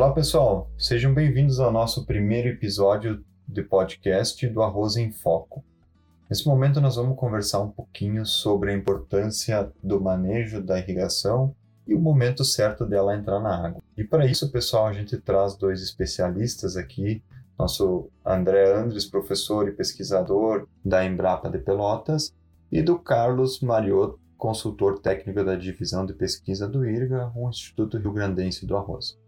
Olá pessoal, sejam bem-vindos ao nosso primeiro episódio de podcast do Arroz em Foco. Nesse momento nós vamos conversar um pouquinho sobre a importância do manejo da irrigação e o momento certo dela entrar na água. E para isso, pessoal, a gente traz dois especialistas aqui, nosso André Andres, professor e pesquisador da Embrapa de Pelotas, e do Carlos Mariotto, consultor técnico da divisão de pesquisa do IRGA, o Instituto Rio Grandense do Arroz.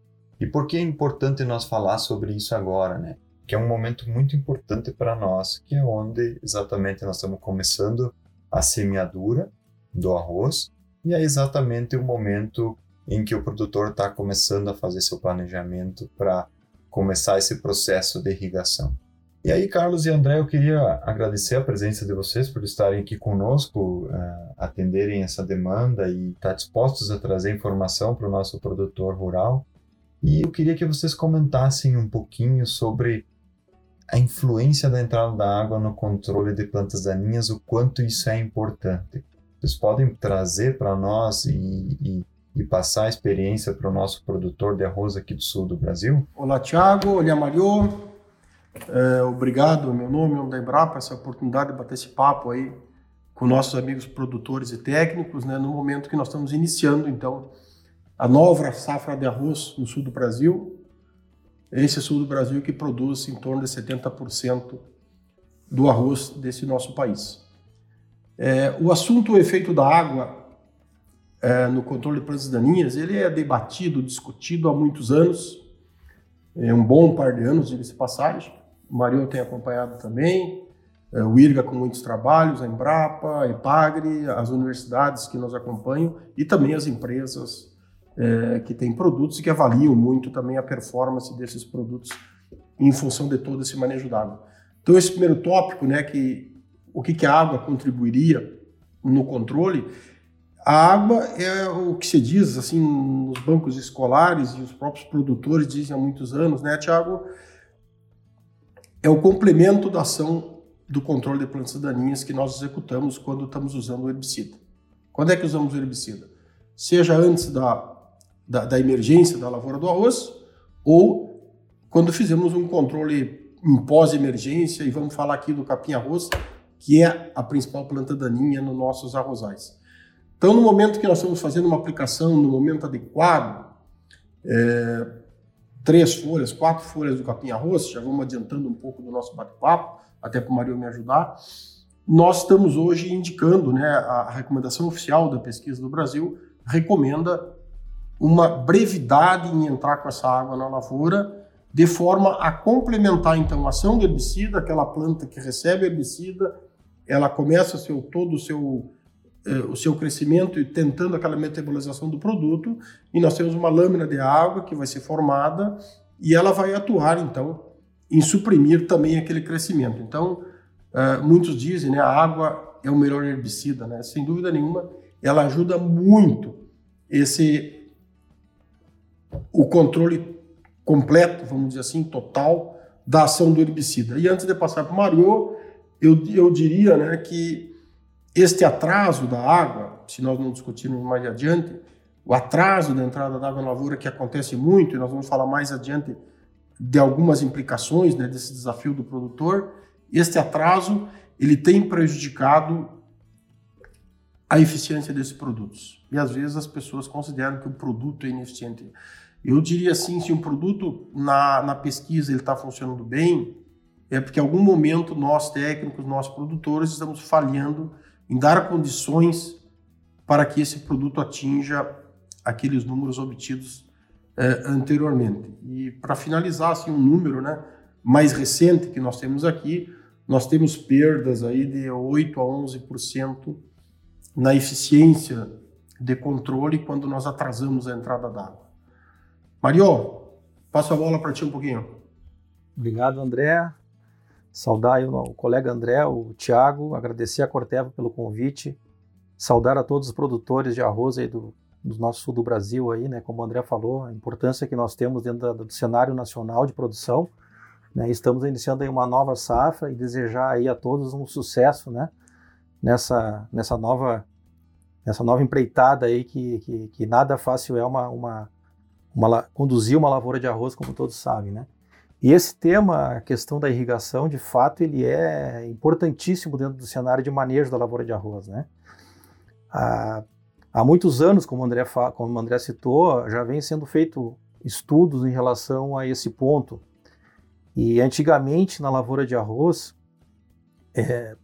E por que é importante nós falar sobre isso agora, né? Que é um momento muito importante para nós, que é onde exatamente nós estamos começando a semeadura do arroz e é exatamente o momento em que o produtor está começando a fazer seu planejamento para começar esse processo de irrigação. E aí, Carlos e André, eu queria agradecer a presença de vocês por estarem aqui conosco, uh, atenderem essa demanda e estar tá dispostos a trazer informação para o nosso produtor rural. E eu queria que vocês comentassem um pouquinho sobre a influência da entrada da água no controle de plantas daninhas, o quanto isso é importante. Vocês podem trazer para nós e, e, e, passar a experiência para o nosso produtor de arroz aqui do sul do Brasil? Olá, Tiago. Olá, Mario. É, obrigado, meu nome é André Embrapa, essa oportunidade de bater esse papo aí com nossos amigos produtores e técnicos, né, no momento que nós estamos iniciando, então, a nova safra de arroz no sul do Brasil. Esse sul do Brasil que produz em torno de 70% do arroz desse nosso país. É, o assunto o efeito da água é, no controle de plantas daninhas, ele é debatido, discutido há muitos anos, é um bom par de anos, diga-se passagem. O Mario tem acompanhado também, é, o IRGA com muitos trabalhos, a Embrapa, a EPAGRE, as universidades que nos acompanham e também as empresas é, que têm produtos e que avaliam muito também a performance desses produtos em função de todo esse manejo d'água. Então, esse primeiro tópico, né, que o que, que a água contribuiria no controle, a água é o que se diz assim nos bancos escolares e os próprios produtores dizem há muitos anos, né, Tiago? É o complemento da ação do controle de plantas daninhas que nós executamos quando estamos usando o herbicida. Quando é que usamos o herbicida? Seja antes da da, da emergência da lavoura do arroz, ou quando fizemos um controle em pós-emergência, e vamos falar aqui do capim-arroz, que é a principal planta daninha nos nossos arrozais. Então, no momento que nós estamos fazendo uma aplicação, no momento adequado, é, três folhas, quatro folhas do capim-arroz, já vamos adiantando um pouco do nosso bate-papo, até para o Mario me ajudar, nós estamos hoje indicando, né, a recomendação oficial da pesquisa do Brasil recomenda uma brevidade em entrar com essa água na lavoura, de forma a complementar então a ação do herbicida, aquela planta que recebe herbicida, ela começa seu, todo o seu, eh, o seu crescimento e tentando aquela metabolização do produto, e nós temos uma lâmina de água que vai ser formada e ela vai atuar então em suprimir também aquele crescimento. Então, eh, muitos dizem, né, a água é o melhor herbicida, né? Sem dúvida nenhuma, ela ajuda muito esse o controle completo, vamos dizer assim, total, da ação do herbicida. E antes de passar para o Mario, eu, eu diria né, que este atraso da água, se nós não discutirmos mais adiante, o atraso da entrada da água na lavoura, que acontece muito, e nós vamos falar mais adiante de algumas implicações né, desse desafio do produtor, este atraso ele tem prejudicado a eficiência desses produtos. E às vezes as pessoas consideram que o produto é ineficiente. Eu diria assim, se um produto na, na pesquisa ele está funcionando bem, é porque em algum momento nós técnicos, nós produtores estamos falhando em dar condições para que esse produto atinja aqueles números obtidos é, anteriormente. E para finalizar, assim, um número né, mais recente que nós temos aqui, nós temos perdas aí de 8 a 11% na eficiência de controle quando nós atrasamos a entrada d'água. Mario, passo a bola para ti um pouquinho. Obrigado, André. Saudar o colega André, o Tiago, agradecer a Corteva pelo convite, saudar a todos os produtores de arroz aí do, do nosso sul do Brasil aí, né? Como o André falou, a importância que nós temos dentro do cenário nacional de produção. Né? Estamos iniciando aí uma nova safra e desejar aí a todos um sucesso, né? Nessa, nessa nova nessa nova empreitada aí que, que, que nada fácil é uma, uma uma, conduzir uma lavoura de arroz, como todos sabem, né? E esse tema, a questão da irrigação, de fato, ele é importantíssimo dentro do cenário de manejo da lavoura de arroz, né? Há, há muitos anos, como o, André, como o André citou, já vem sendo feito estudos em relação a esse ponto. E antigamente, na lavoura de arroz, é,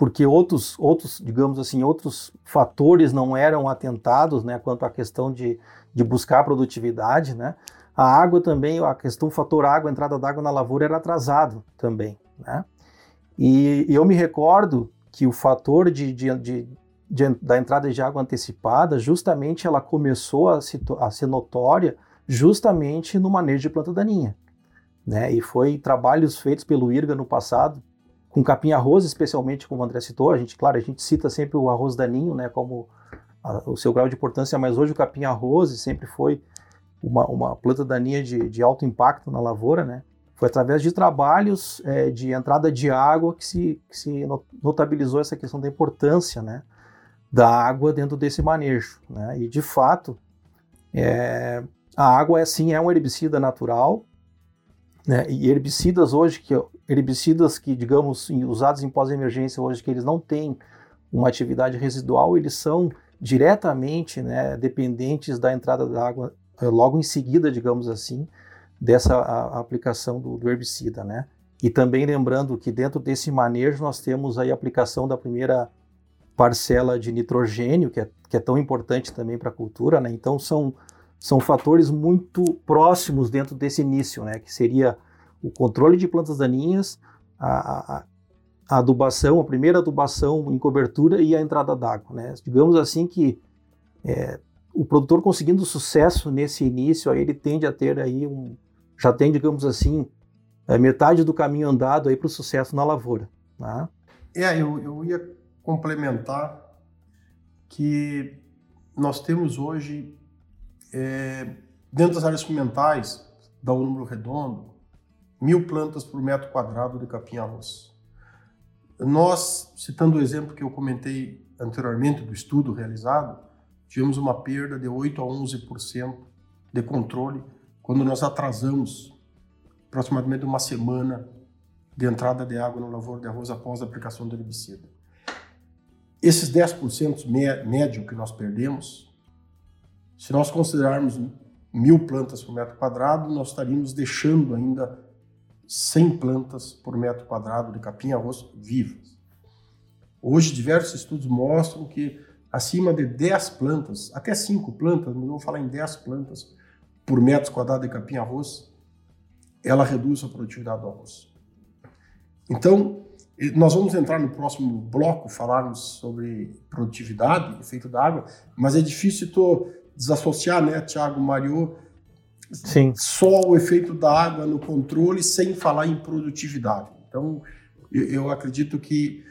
porque outros, outros, digamos assim, outros fatores não eram atentados, né, quanto à questão de, de buscar produtividade, né, a água também, a questão do fator água, a entrada d'água na lavoura era atrasado também, né, e, e eu me recordo que o fator de, de, de, de, da entrada de água antecipada, justamente ela começou a, se, a ser notória justamente no manejo de planta daninha, né, e foi trabalhos feitos pelo IRGA no passado, com capim arroz, especialmente como o André citou, a gente, claro, a gente cita sempre o arroz daninho, né, como a, o seu grau de importância, mas hoje o capim arroz sempre foi uma, uma planta daninha de, de, alto impacto na lavoura, né, foi através de trabalhos é, de entrada de água que se, que se notabilizou essa questão da importância, né, da água dentro desse manejo, né, e de fato, é, a água é sim é um herbicida natural, né, e herbicidas hoje que herbicidas que, digamos, usados em pós-emergência hoje, que eles não têm uma atividade residual, eles são diretamente né, dependentes da entrada da água eh, logo em seguida, digamos assim, dessa a, a aplicação do, do, herbicida, né? E também lembrando que dentro desse manejo nós temos aí a aplicação da primeira parcela de nitrogênio, que é, que é tão importante também para a cultura, né? Então são, são fatores muito próximos dentro desse início, né? Que seria o controle de plantas daninhas, a, a, a adubação, a primeira adubação em cobertura e a entrada d'água. Né? Digamos assim que é, o produtor conseguindo sucesso nesse início, aí ele tende a ter aí um, já tem, digamos assim, é, metade do caminho andado aí para o sucesso na lavoura. Né? É, eu, eu ia complementar que nós temos hoje, é, dentro das áreas experimentais, dá um número redondo, mil plantas por metro quadrado de capim-arroz. Nós, citando o exemplo que eu comentei anteriormente do estudo realizado, tivemos uma perda de 8 a 11% de controle quando nós atrasamos aproximadamente uma semana de entrada de água no lavoura de arroz após a aplicação do herbicida. Esses 10% médio que nós perdemos, se nós considerarmos mil plantas por metro quadrado, nós estaríamos deixando ainda 100 plantas por metro quadrado de capim-arroz vivas. Hoje, diversos estudos mostram que acima de 10 plantas, até 5 plantas, não vou falar em 10 plantas por metro quadrado de capim-arroz, ela reduz a produtividade do arroz. Então, nós vamos entrar no próximo bloco, falarmos sobre produtividade, efeito da água, mas é difícil tu desassociar, né, Tiago Mario, Sim. só o efeito da água no controle sem falar em produtividade. Então, eu, eu acredito que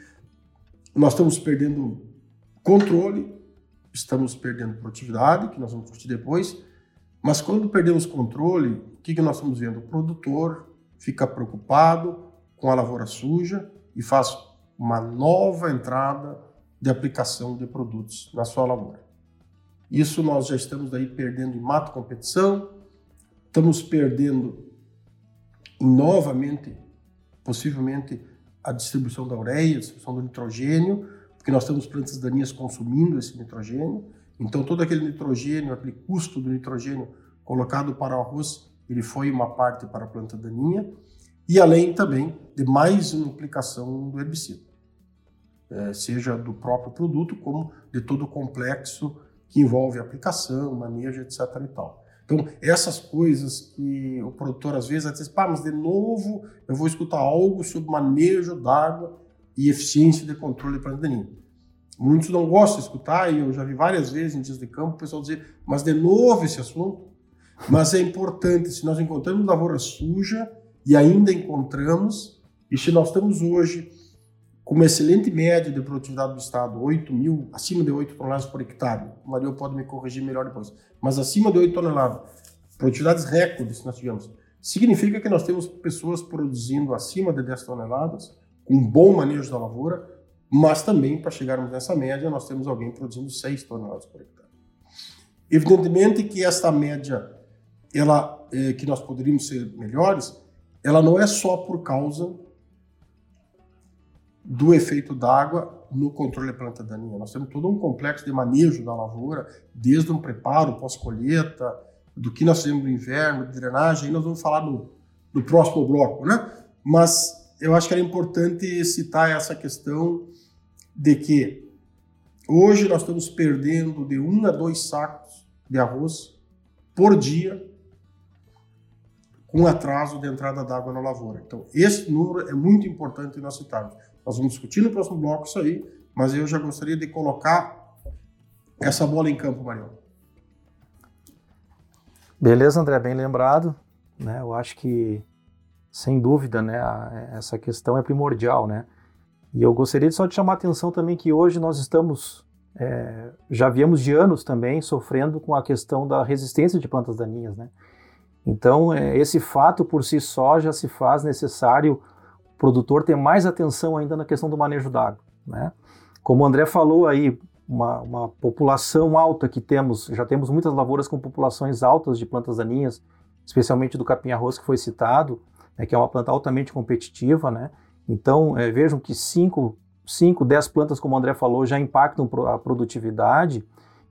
nós estamos perdendo controle, estamos perdendo produtividade, que nós vamos discutir depois, mas quando perdemos controle, o que, que nós estamos vendo? O produtor fica preocupado com a lavoura suja e faz uma nova entrada de aplicação de produtos na sua lavoura. Isso nós já estamos daí perdendo em mato competição, estamos perdendo novamente, possivelmente, a distribuição da ureia, a distribuição do nitrogênio, porque nós temos plantas daninhas consumindo esse nitrogênio. Então, todo aquele nitrogênio, aquele custo do nitrogênio colocado para o arroz, ele foi uma parte para a planta daninha, e além também de mais uma aplicação do herbicida, é, seja do próprio produto, como de todo o complexo que envolve aplicação, manejo, etc. e tal. Então, essas coisas que o produtor às vezes diz, pá, mas de novo eu vou escutar algo sobre manejo d'água e eficiência de controle de planta daninha. Muitos não gostam de escutar, e eu já vi várias vezes em dias de campo o pessoal dizer, mas de novo esse assunto. Mas é importante, se nós encontramos lavoura suja, e ainda encontramos, e se nós estamos hoje com uma excelente média de produtividade do Estado, 8 mil, acima de 8 toneladas por hectare. O Mario pode me corrigir melhor depois. Mas acima de 8 toneladas, produtividades recordes que nós tivemos, significa que nós temos pessoas produzindo acima de 10 toneladas, com bom manejo da lavoura, mas também, para chegarmos nessa média, nós temos alguém produzindo 6 toneladas por hectare. Evidentemente que esta média ela é, que nós poderíamos ser melhores, ela não é só por causa do efeito d'água no controle da planta daninha. Nós temos todo um complexo de manejo da lavoura, desde um preparo pós-colheita, do que nós fazemos no inverno, de drenagem, aí nós vamos falar no, no próximo bloco, né? Mas eu acho que era importante citar essa questão de que hoje nós estamos perdendo de um a dois sacos de arroz por dia com atraso de entrada d'água na lavoura. Então, esse número é muito importante nós citarmos. Nós vamos discutir no próximo bloco isso aí, mas eu já gostaria de colocar essa bola em campo, Marião. Beleza, André, bem lembrado. Né? Eu acho que, sem dúvida, né, essa questão é primordial. Né? E eu gostaria só de chamar a atenção também que hoje nós estamos, é, já viemos de anos também, sofrendo com a questão da resistência de plantas daninhas. Né? Então, é, esse fato por si só já se faz necessário produtor ter mais atenção ainda na questão do manejo d'água. Né? Como o André falou aí, uma, uma, população alta que temos, já temos muitas lavouras com populações altas de plantas daninhas, especialmente do capim-arroz que foi citado, né, que é uma planta altamente competitiva, né? Então, é, vejam que 5, 5, 10 plantas, como o André falou, já impactam a produtividade.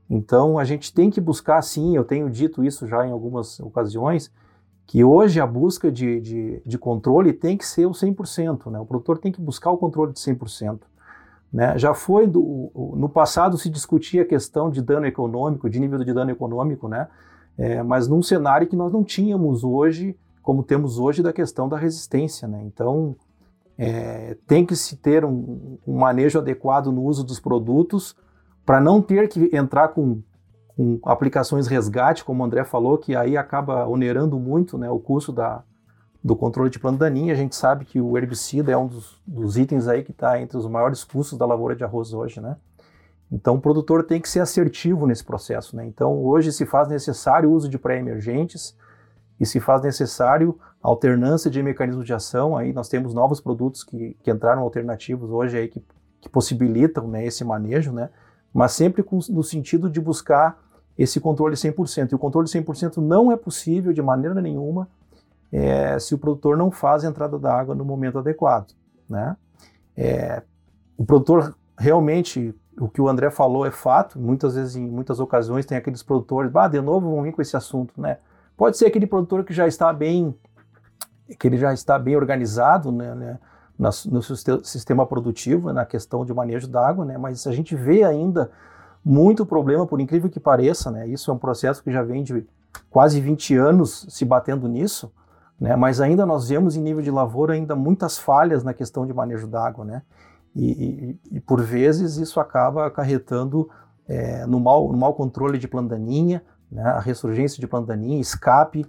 Então, a gente tem que buscar, sim, eu tenho dito isso já em algumas ocasiões, que hoje a busca de, de, de controle tem que ser o 100%, né? O produtor tem que buscar o controle de 100%. Né? Já foi, do, no passado se discutia a questão de dano econômico, de nível de dano econômico, né? É, mas num cenário que nós não tínhamos hoje, como temos hoje, da questão da resistência. Né? Então, é, tem que se ter um, um, manejo adequado no uso dos produtos para não ter que entrar com, com, aplicações resgate, como o André falou, que aí acaba onerando muito né, o custo da, do controle de planta daninha. A gente sabe que o herbicida é um dos, dos itens aí que está entre os maiores custos da lavoura de arroz hoje, né? Então o produtor tem que ser assertivo nesse processo, né? Então hoje se faz necessário o uso de pré-emergentes, e se faz necessário alternância de mecanismos de ação. Aí nós temos novos produtos que, que entraram alternativos hoje aí que, que possibilitam né, esse manejo, né? mas sempre com, no sentido de buscar esse controle 100%. E o controle 100% não é possível de maneira nenhuma é, se o produtor não faz a entrada da água no momento adequado. Né? É, o produtor realmente, o que o André falou é fato, muitas vezes, em muitas ocasiões, tem aqueles produtores, bah, de novo vão vir com esse assunto, né? Pode ser aquele produtor que já está bem, que ele já está bem organizado, né, né no sistema produtivo, na questão de manejo d'água, né? Mas a gente vê ainda muito problema, por incrível que pareça, né? Isso é um processo que já vem de quase 20 anos se batendo nisso, né? Mas ainda nós vemos em nível de lavoura ainda muitas falhas na questão de manejo d'água, né? E, e, e, por vezes isso acaba acarretando é, no, mau, no mau controle de plandaninha, né, a ressurgência de planta daninha, escape,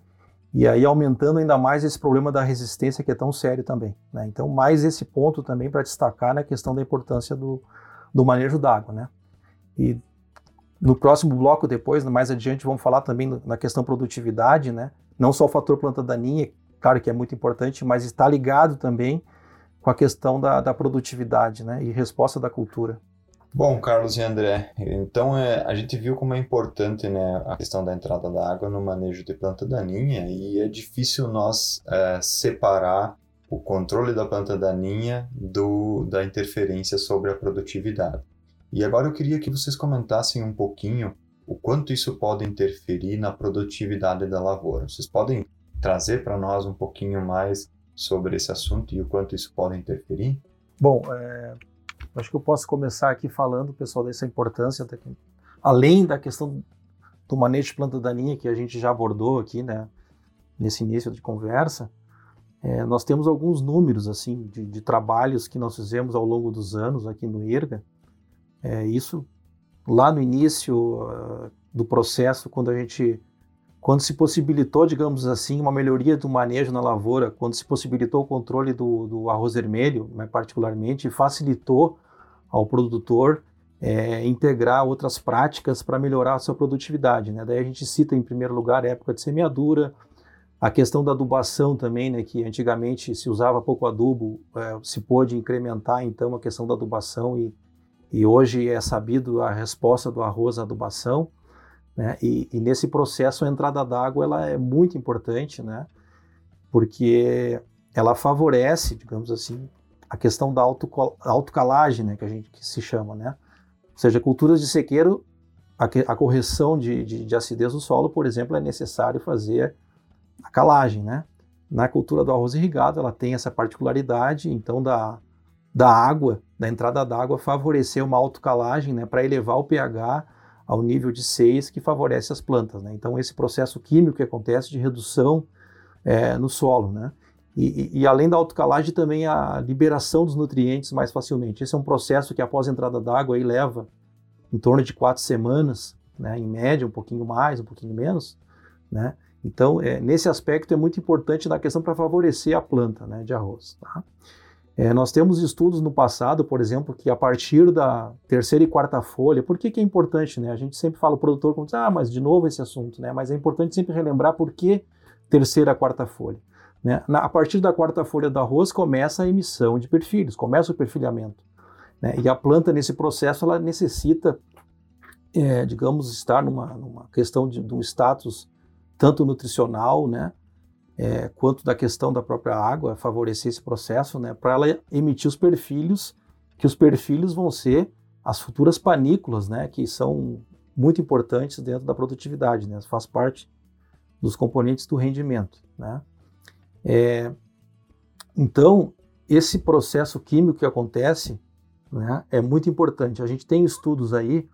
e aí aumentando ainda mais esse problema da resistência que é tão sério também. Né? Então, mais esse ponto também para destacar na questão da importância do, do manejo d'água. Né? E no próximo bloco, depois, mais adiante, vamos falar também na questão produtividade, né? não só o fator planta daninha, claro que é muito importante, mas está ligado também com a questão da, da produtividade né? e resposta da cultura. Bom, Carlos e André, então é, a gente viu como é importante né, a questão da entrada da água no manejo de planta daninha e é difícil nós é, separar o controle da planta daninha do, da interferência sobre a produtividade. E agora eu queria que vocês comentassem um pouquinho o quanto isso pode interferir na produtividade da lavoura. Vocês podem trazer para nós um pouquinho mais sobre esse assunto e o quanto isso pode interferir? Bom, é, Acho que eu posso começar aqui falando, pessoal, dessa importância, além da questão do manejo de planta daninha que a gente já abordou aqui, né, nesse início de conversa, é, nós temos alguns números assim de, de, trabalhos que nós fizemos ao longo dos anos aqui no IRGA. É, isso lá no início uh, do processo, quando a gente quando se possibilitou, digamos assim, uma melhoria do manejo na lavoura, quando se possibilitou o controle do, do arroz vermelho, né, particularmente, facilitou ao produtor é, integrar outras práticas para melhorar a sua produtividade. Né? Daí a gente cita, em primeiro lugar, a época de semeadura, a questão da adubação também, né, que antigamente se usava pouco adubo, é, se pôde incrementar então a questão da adubação e, e hoje é sabido a resposta do arroz à adubação. Né? E, e, nesse processo a entrada d'água ela é muito importante, né? porque ela favorece, digamos assim, a questão da auto, autocalagem, né? que a gente que se chama. Né? Ou seja, culturas de sequeiro, a, a correção de, de, de acidez do solo, por exemplo, é necessário fazer a calagem. Né? Na cultura do arroz irrigado, ela tem essa particularidade, então, da, da água, da entrada d'água, favorecer uma autocalagem né, para elevar o pH ao nível de 6, que favorece as plantas. Né? Então, esse processo químico que acontece de redução é, no solo. Né? E, e, e, além da autocalagem, também a liberação dos nutrientes mais facilmente. Esse é um processo que, após a entrada d'água, leva em torno de quatro semanas, né? em média, um pouquinho mais, um pouquinho menos. Né? Então, é, nesse aspecto, é muito importante na questão para favorecer a planta né, de arroz. Tá? É, nós temos estudos no passado, por exemplo, que a partir da terceira e quarta folha, por que, que é importante? Né? A gente sempre fala, o produtor como diz, ah, mas de novo esse assunto, né? mas é importante sempre relembrar por que terceira e quarta folha. Né? Na, a partir da quarta folha do arroz começa a emissão de perfilhos, começa o perfilhamento. Né? E a planta, nesse processo, ela necessita, é, digamos, estar numa, numa questão de, de um status tanto nutricional, né, é, quanto da questão da própria água, favorecer esse processo, né, para ela emitir os perfilhos, que os perfilhos vão ser as futuras panículas, né, que são muito importantes dentro da produtividade, né, faz parte dos componentes do rendimento, né. É, então, esse processo químico que acontece né, é muito importante. A gente tem estudos aí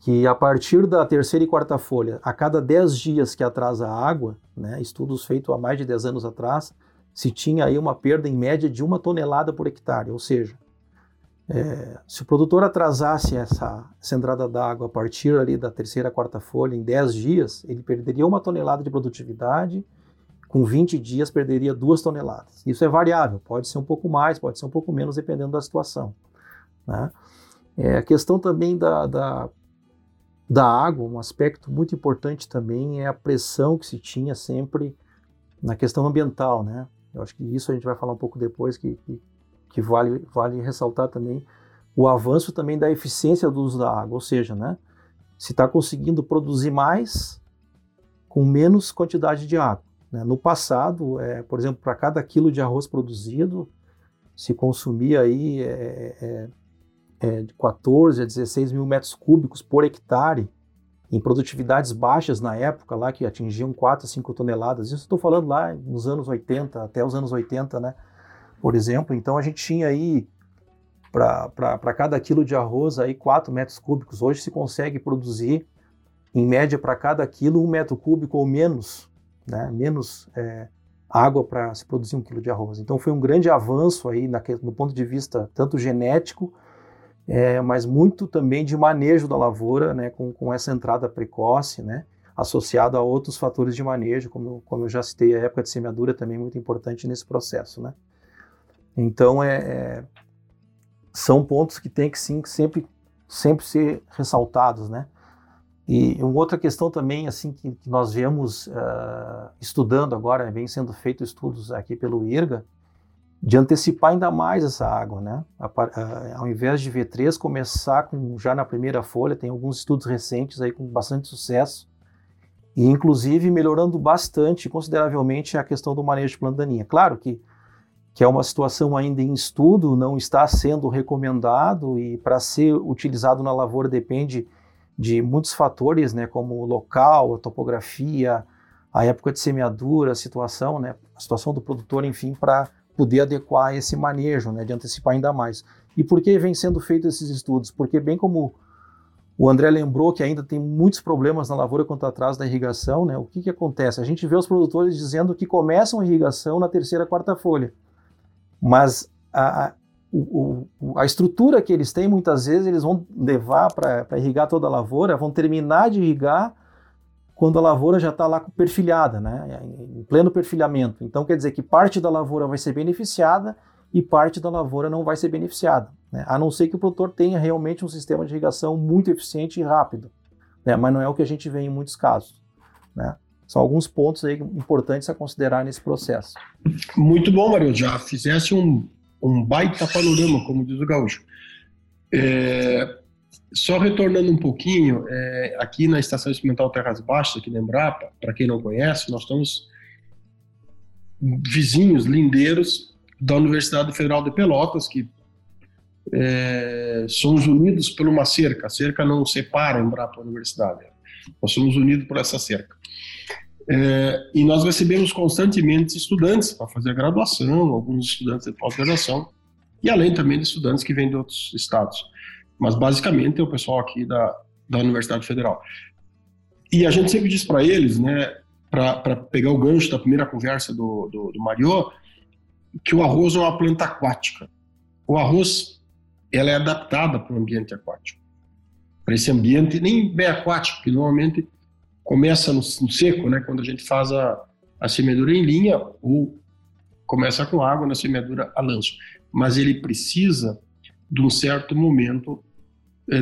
que a partir da terceira e quarta folha, a cada 10 dias que atrasa a água, né, estudos feitos há mais de 10 anos atrás, se tinha aí uma perda em média de uma tonelada por hectare, ou seja, é, se o produtor atrasasse essa, essa entrada d'água a partir ali da terceira, quarta folha em 10 dias, ele perderia uma tonelada de produtividade, com 20 dias perderia duas toneladas. Isso é variável, pode ser um pouco mais, pode ser um pouco menos, dependendo da situação. Né? É, a questão também da, da da água, um aspecto muito importante também é a pressão que se tinha sempre na questão ambiental, né? Eu acho que isso a gente vai falar um pouco depois, que, que, que vale, vale ressaltar também o avanço também da eficiência do uso da água, ou seja, né? Se está conseguindo produzir mais com menos quantidade de água. Né? No passado, é, por exemplo, para cada quilo de arroz produzido, se consumia aí é, é, é, de 14 a 16 mil metros cúbicos por hectare, em produtividades baixas na época, lá que atingiam 4 a 5 toneladas. Isso estou falando lá nos anos 80, até os anos 80, né? Por exemplo, então a gente tinha aí para cada quilo de arroz aí 4 metros cúbicos. Hoje se consegue produzir, em média, para cada quilo, um metro cúbico ou menos, né? menos é, água para se produzir um quilo de arroz. Então foi um grande avanço aí na, no ponto de vista tanto genético é, mas muito também de manejo da lavoura, né, com, com essa entrada precoce, né, associado a outros fatores de manejo, como, como eu já citei, a época de semeadura também é muito importante nesse processo, né. Então, é, é são pontos que tem que sim sempre, sempre ser ressaltados, né. E uma outra questão também, assim, que, nós vemos uh, estudando agora, vem sendo feito estudos aqui pelo IRGA, de antecipar ainda mais essa água, né? Ao invés de V3 começar com já na primeira folha, tem alguns estudos recentes aí com bastante sucesso e inclusive melhorando bastante, consideravelmente a questão do manejo de planta daninha. Claro que que é uma situação ainda em estudo, não está sendo recomendado e para ser utilizado na lavoura depende de muitos fatores, né, como o local, a topografia, a época de semeadura, a situação, né, a situação do produtor, enfim, para poder adequar esse manejo, né, de antecipar ainda mais. E por que vem sendo feitos esses estudos? Porque bem como o André lembrou que ainda tem muitos problemas na lavoura quanto atrás da irrigação, né? O que, que acontece? A gente vê os produtores dizendo que começam a irrigação na terceira, quarta folha, mas a, a, o, a estrutura que eles têm, muitas vezes, eles vão levar para irrigar toda a lavoura, vão terminar de irrigar quando a lavoura já está lá perfilhada, né, em pleno perfilhamento. Então quer dizer que parte da lavoura vai ser beneficiada e parte da lavoura não vai ser beneficiada, né, a não ser que o produtor tenha realmente um sistema de irrigação muito eficiente e rápido, né, mas não é o que a gente vê em muitos casos. Né. São alguns pontos aí importantes a considerar nesse processo. Muito bom, Mario. Já fizesse um, um baita panorama, como diz o gaúcho. É, só retornando um pouquinho, é, aqui na Estação Experimental Terras Baixas, aqui na Embrapa, para quem não conhece, nós estamos vizinhos, lindeiros da Universidade Federal de Pelotas, que é, somos unidos por uma cerca. A cerca não separa Embrapa da universidade. Nós somos unidos por essa cerca. É, e nós recebemos constantemente estudantes para fazer a graduação, alguns estudantes de pós-graduação, e além também de estudantes que vêm de outros estados. Mas basicamente é o pessoal aqui da, da Universidade Federal. E a gente sempre diz para eles, né, para pegar o gancho da primeira conversa do, do, do Mario, que o arroz é uma planta aquática. O arroz ela é adaptada para o ambiente aquático. Para esse ambiente, nem bem aquático, que normalmente começa no, no, seco, né, quando a gente faz a, a semeadura em linha, ou começa com água na semeadura a lanço. Mas ele precisa de um certo momento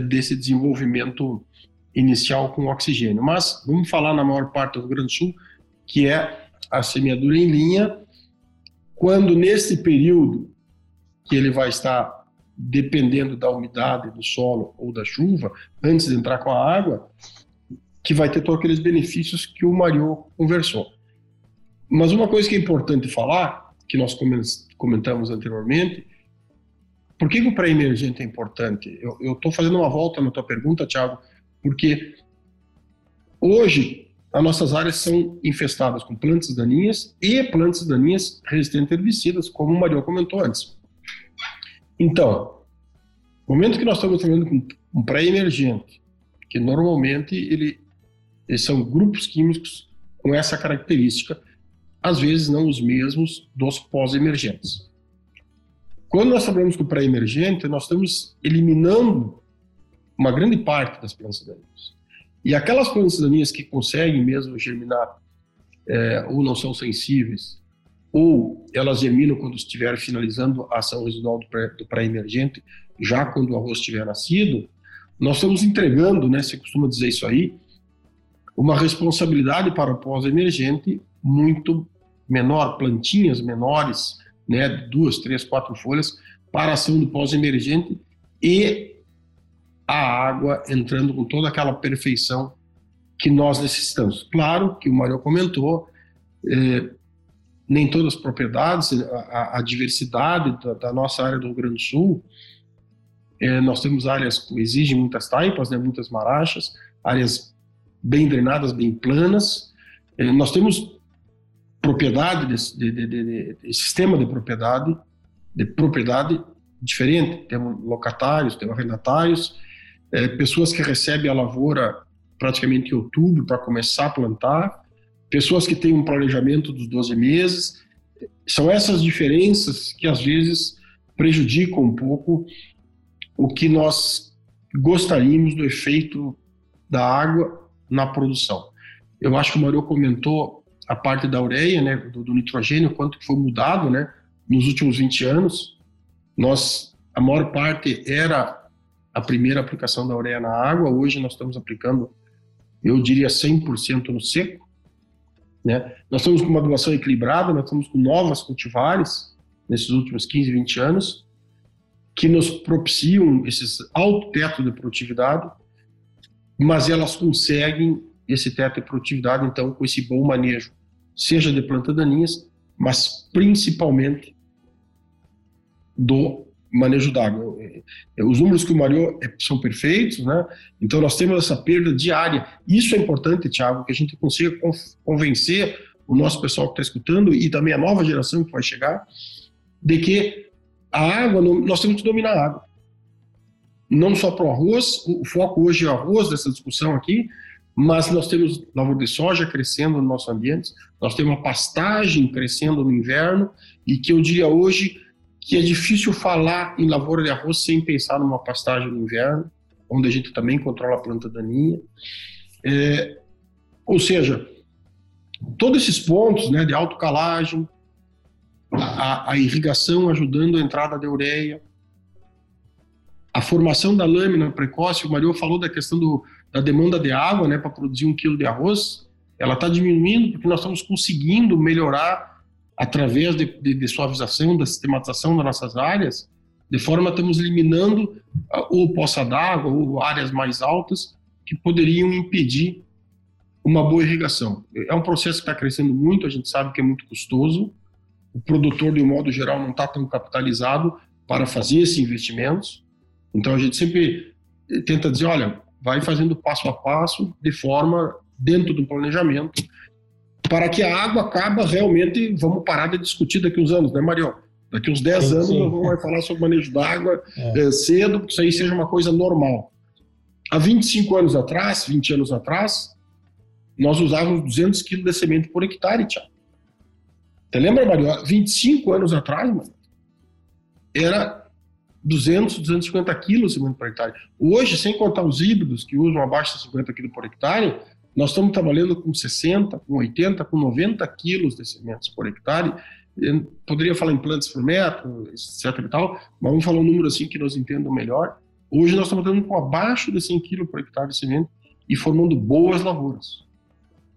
desse desenvolvimento inicial com oxigênio. Mas vamos falar na maior parte do Rio Grande do Sul, que é a semeadura em linha, quando nesse período que ele vai estar dependendo da umidade do solo ou da chuva, antes de entrar com a água, que vai ter todos aqueles benefícios que o Mario conversou. Mas uma coisa que é importante falar, que nós comentamos anteriormente, por que, o pré-emergente é importante? Eu estou fazendo uma volta na tua pergunta, Thiago, porque hoje as nossas áreas são infestadas com plantas daninhas e plantas daninhas resistentes a herbicidas, como o Mario comentou antes. Então, no momento que nós estamos trabalhando com um pré-emergente, que normalmente ele, eles são grupos químicos com essa característica, às vezes não os mesmos dos pós-emergentes. Quando nós trabalhamos com pré-emergente, nós estamos eliminando uma grande parte das plantas daninhas. E aquelas plantas daninhas que conseguem mesmo germinar é, ou não são sensíveis, ou elas germinam quando estiver finalizando a ação residual do pré-emergente, já quando o arroz estiver nascido, nós estamos entregando, né, se costuma dizer isso aí, uma responsabilidade para o pós-emergente muito menor, plantinhas menores, né, duas, três, quatro folhas, para a ação do pós-emergente e a água entrando com toda aquela perfeição que nós necessitamos. Claro que o Mário comentou, eh, nem todas as propriedades, a, a diversidade da, da, nossa área do Rio Grande do Sul, eh, nós temos áreas que exigem muitas taipas, né, muitas marachas, áreas bem drenadas, bem planas. Eh, nós temos propriedade, de, de, de, de, sistema de propriedade, de propriedade diferente. Temos locatários, temos arrendatários, é, pessoas que recebem a lavoura praticamente em outubro para começar a plantar, pessoas que têm um planejamento dos 12 meses. São essas diferenças que às vezes prejudicam um pouco o que nós gostaríamos do efeito da água na produção. Eu acho que o Mario comentou a parte da ureia, né, do, do nitrogênio, quanto foi mudado, né, nos últimos 20 anos. Nós, a maior parte era a primeira aplicação da ureia na água, hoje nós estamos aplicando, eu diria 100% no seco, né? Nós estamos com uma adubação equilibrada, nós estamos com novas cultivares nesses últimos 15, 20 anos, que nos propiciam esses alto teto de produtividade, mas elas conseguem esse teto de produtividade, então, com esse bom manejo, seja de plantas daninhas, mas principalmente do manejo d'água. Os números que o Mario é, são perfeitos, né? Então nós temos essa perda diária. Isso é importante, Thiago, que a gente consiga convencer o nosso pessoal que está escutando e também a nova geração que vai chegar de que a água, nós temos que dominar a água. Não só para o arroz, o foco hoje é o arroz dessa discussão aqui, mas nós temos lavoura de soja crescendo no nosso ambiente, nós temos uma pastagem crescendo no inverno, e que eu diria hoje que é difícil falar em lavoura de arroz sem pensar numa pastagem no inverno, onde a gente também controla a planta daninha. É, ou seja, todos esses pontos né, de autocalagem, a, a irrigação ajudando a entrada da ureia, a formação da lâmina precoce, o Mario falou da questão do, da demanda de água né, para produzir um quilo de arroz, ela está diminuindo porque nós estamos conseguindo melhorar, através de, de, de suavização, da sistematização das nossas áreas, De forma estamos eliminando ou poça d'água ou áreas mais altas que poderiam impedir uma boa irrigação. É um processo que está crescendo muito, a gente sabe que é muito custoso. O produtor, de um modo geral, não está tão capitalizado para fazer esses investimentos. Então a gente sempre tenta dizer, olha, vai fazendo passo a passo, de forma dentro do planejamento, para que a água acaba realmente, vamos parar de discutir daqui uns anos, né, Mario? Daqui uns 10 sim, anos sim. nós vamos falar sobre manejo d'água é. é. cedo, que isso aí seja uma coisa normal. Há 25 anos atrás, 20 anos atrás, nós usávamos 200 quilos de semente por hectare, Tiago. Você lembra, Mario? 25 anos atrás, mano, era 200, 250 quilos semente por hectare. Hoje, sem contar os híbridos que usam abaixo de 50 quilos por hectare, nós estamos trabalhando com 60, com 80, com 90 quilos de sementes por hectare poderia falar em plantas por metro, etc e tal, mas vamos falar um número assim que nós entendamos melhor. Hoje nós estamos tendo com abaixo de 100 kg por hectare de semente e formando boas lavouras.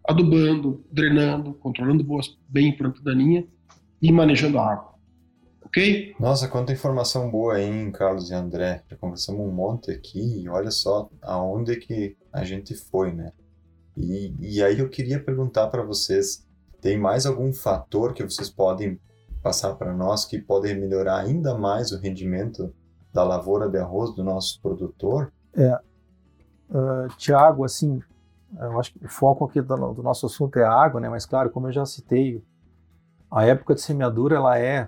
Adubando, drenando, controlando boas, bem planta daninha e manejando a água. Ok? Nossa, quanta informação boa aí, hein, Carlos e André. Já conversamos um monte aqui e olha só aonde que a gente foi, né? E, e aí eu queria perguntar para vocês tem mais algum fator que vocês podem passar para nós que pode melhorar ainda mais o rendimento da lavoura de arroz do nosso produtor? É, uh, Tiago, assim, eu acho que o foco aqui do, do, nosso assunto é a água, né? Mas claro, como eu já citei, a época de semeadura ela é,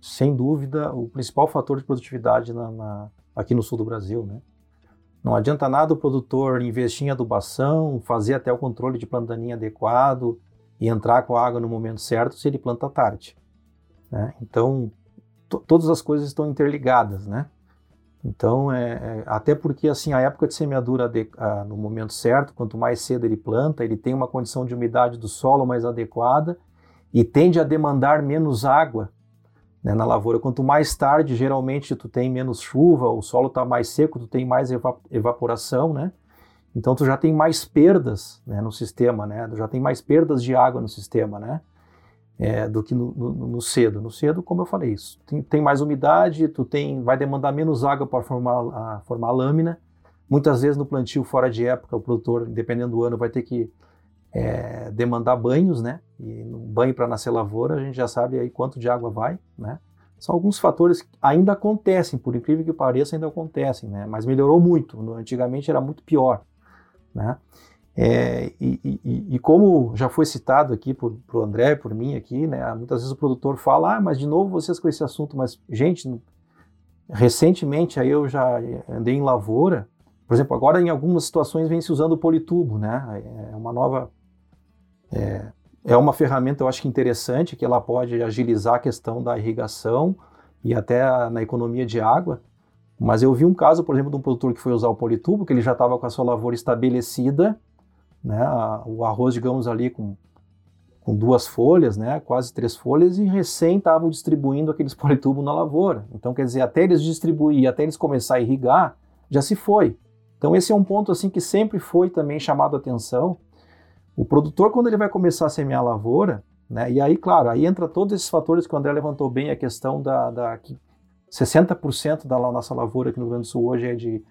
sem dúvida, o principal fator de produtividade na, na, aqui no sul do Brasil, né? Não adianta nada o produtor investir em adubação, fazer até o controle de plantaninha adequado, e entrar com a água no momento certo se ele planta tarde. Né? Então, todas as coisas estão interligadas, né? Então, é, é, até porque assim a época de semeadura de, no momento certo, quanto mais cedo ele planta, ele tem uma condição de umidade do solo mais adequada e tende a demandar menos água né, na lavoura. Quanto mais tarde, geralmente tu tem menos chuva, o solo está mais seco, tu tem mais eva evaporação, né? Então tu já tem mais perdas né, no sistema, né? Tu já tem mais perdas de água no sistema, né? É, do que no, no, no, cedo. No cedo, como eu falei, isso tem, tem, mais umidade, tu tem, vai demandar menos água para formar a, formar a lâmina. Muitas vezes no plantio fora de época, o produtor, dependendo do ano, vai ter que é, demandar banhos, né? E um banho para nascer lavoura, a gente já sabe aí quanto de água vai, né? São alguns fatores que ainda acontecem, por incrível que pareça, ainda acontecem, né? Mas melhorou muito. Antigamente era muito pior. Né? É, e, e, e, como já foi citado aqui por, por André, por mim aqui, né, muitas vezes o produtor fala, ah, mas de novo vocês com esse assunto, mas gente, recentemente aí eu já andei em lavoura, por exemplo, agora em algumas situações vem se usando o politubo, né, é uma nova, é, é uma ferramenta eu acho que interessante, que ela pode agilizar a questão da irrigação e até na economia de água, mas eu vi um caso, por exemplo, de um produtor que foi usar o politubo, que ele já estava com a sua lavoura estabelecida, né, o arroz, digamos, ali com, com duas folhas, né, quase três folhas, e recém estavam distribuindo aqueles politubos na lavoura. Então, quer dizer, até eles distribuir, até eles começar a irrigar, já se foi. Então, esse é um ponto assim que sempre foi também chamado a atenção. O produtor, quando ele vai começar a semear a lavoura, né, e aí, claro, aí entra todos esses fatores que o André levantou bem, a questão da, da que 60% da nossa lavoura aqui no Rio Grande do Sul hoje é de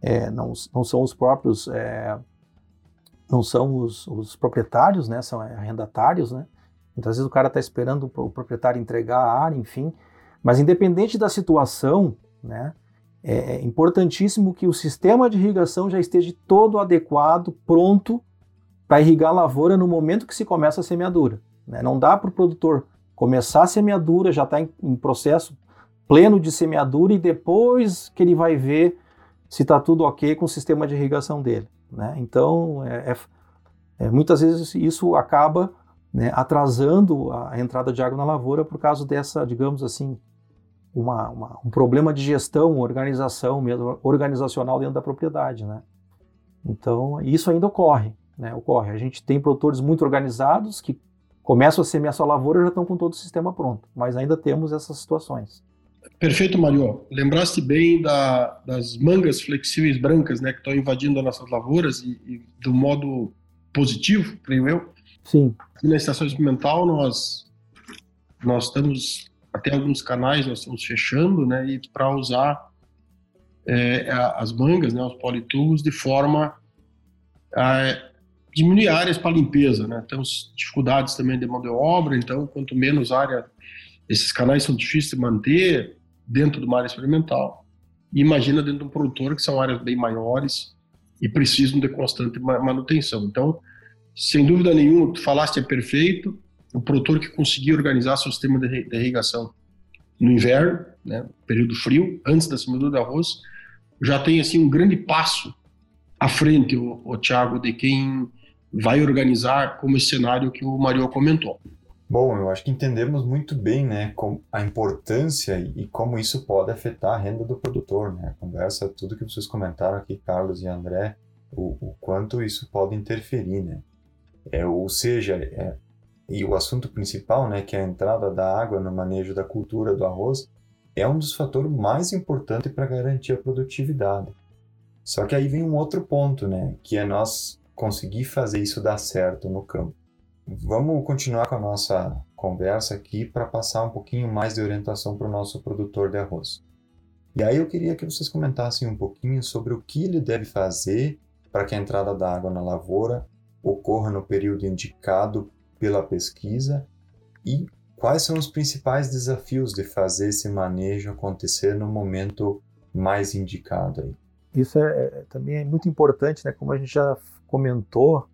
é, não, não são os próprios é, não são os, os, proprietários, né? São arrendatários, né? Muitas vezes o cara está esperando o proprietário entregar a área, enfim. Mas independente da situação, né? É, é importantíssimo que o sistema de irrigação já esteja todo adequado, pronto para irrigar a lavoura no momento que se começa a semeadura. Né? Não dá para o produtor começar a semeadura, já está em, em processo pleno de semeadura e depois que ele vai ver se está tudo ok com o sistema de irrigação dele. Né? Então, é, é, é, muitas vezes isso acaba né, atrasando a entrada de água na lavoura por causa dessa, digamos assim, uma, uma, um problema de gestão, organização mesmo, organizacional dentro da propriedade. Né? Então, isso ainda ocorre. Né, ocorre. A gente tem produtores muito organizados que começam a semear sua lavoura e já estão com todo o sistema pronto, mas ainda temos essas situações. Perfeito, Mario. Lembraste bem da, das mangas flexíveis brancas, né, que estão invadindo as nossas lavouras e, e, do modo positivo, creio eu. Sim. E na estação experimental nós nós estamos até alguns canais nós estamos fechando, né, e para usar é, as mangas, né, os politubos, de forma a diminuir áreas para limpeza, né? Temos dificuldades também de mão de obra, então quanto menos área, esses canais são difíceis de manter dentro de uma área experimental. Imagina dentro de um produtor que são áreas bem maiores e precisam de constante manutenção. Então, sem dúvida nenhuma, tu falaste é perfeito. O produtor que conseguir organizar seu sistema de irrigação no inverno, né, período frio, antes da semeadura do arroz, já tem assim um grande passo à frente, o, o Thiago, de quem vai organizar como esse cenário que o Mario comentou. Bom, eu acho que entendemos muito bem, né, a importância e como isso pode afetar a renda do produtor, né? A conversa, tudo que vocês comentaram aqui, Carlos e André, o, o quanto isso pode interferir, né? É, ou seja, é, e o assunto principal, né, que é a entrada da água no manejo da cultura do arroz, é um dos fatores mais importantes para garantir a produtividade. Só que aí vem um outro ponto, né, que é nós conseguir fazer isso dar certo no campo. Vamos continuar com a nossa conversa aqui para passar um pouquinho mais de orientação para o nosso produtor de arroz. E aí eu queria que vocês comentassem um pouquinho sobre o que ele deve fazer para que a entrada da água na lavoura ocorra no período indicado pela pesquisa e quais são os principais desafios de fazer esse manejo acontecer no momento mais indicado aí. Isso é, é também é muito importante, né? Como a gente já comentou,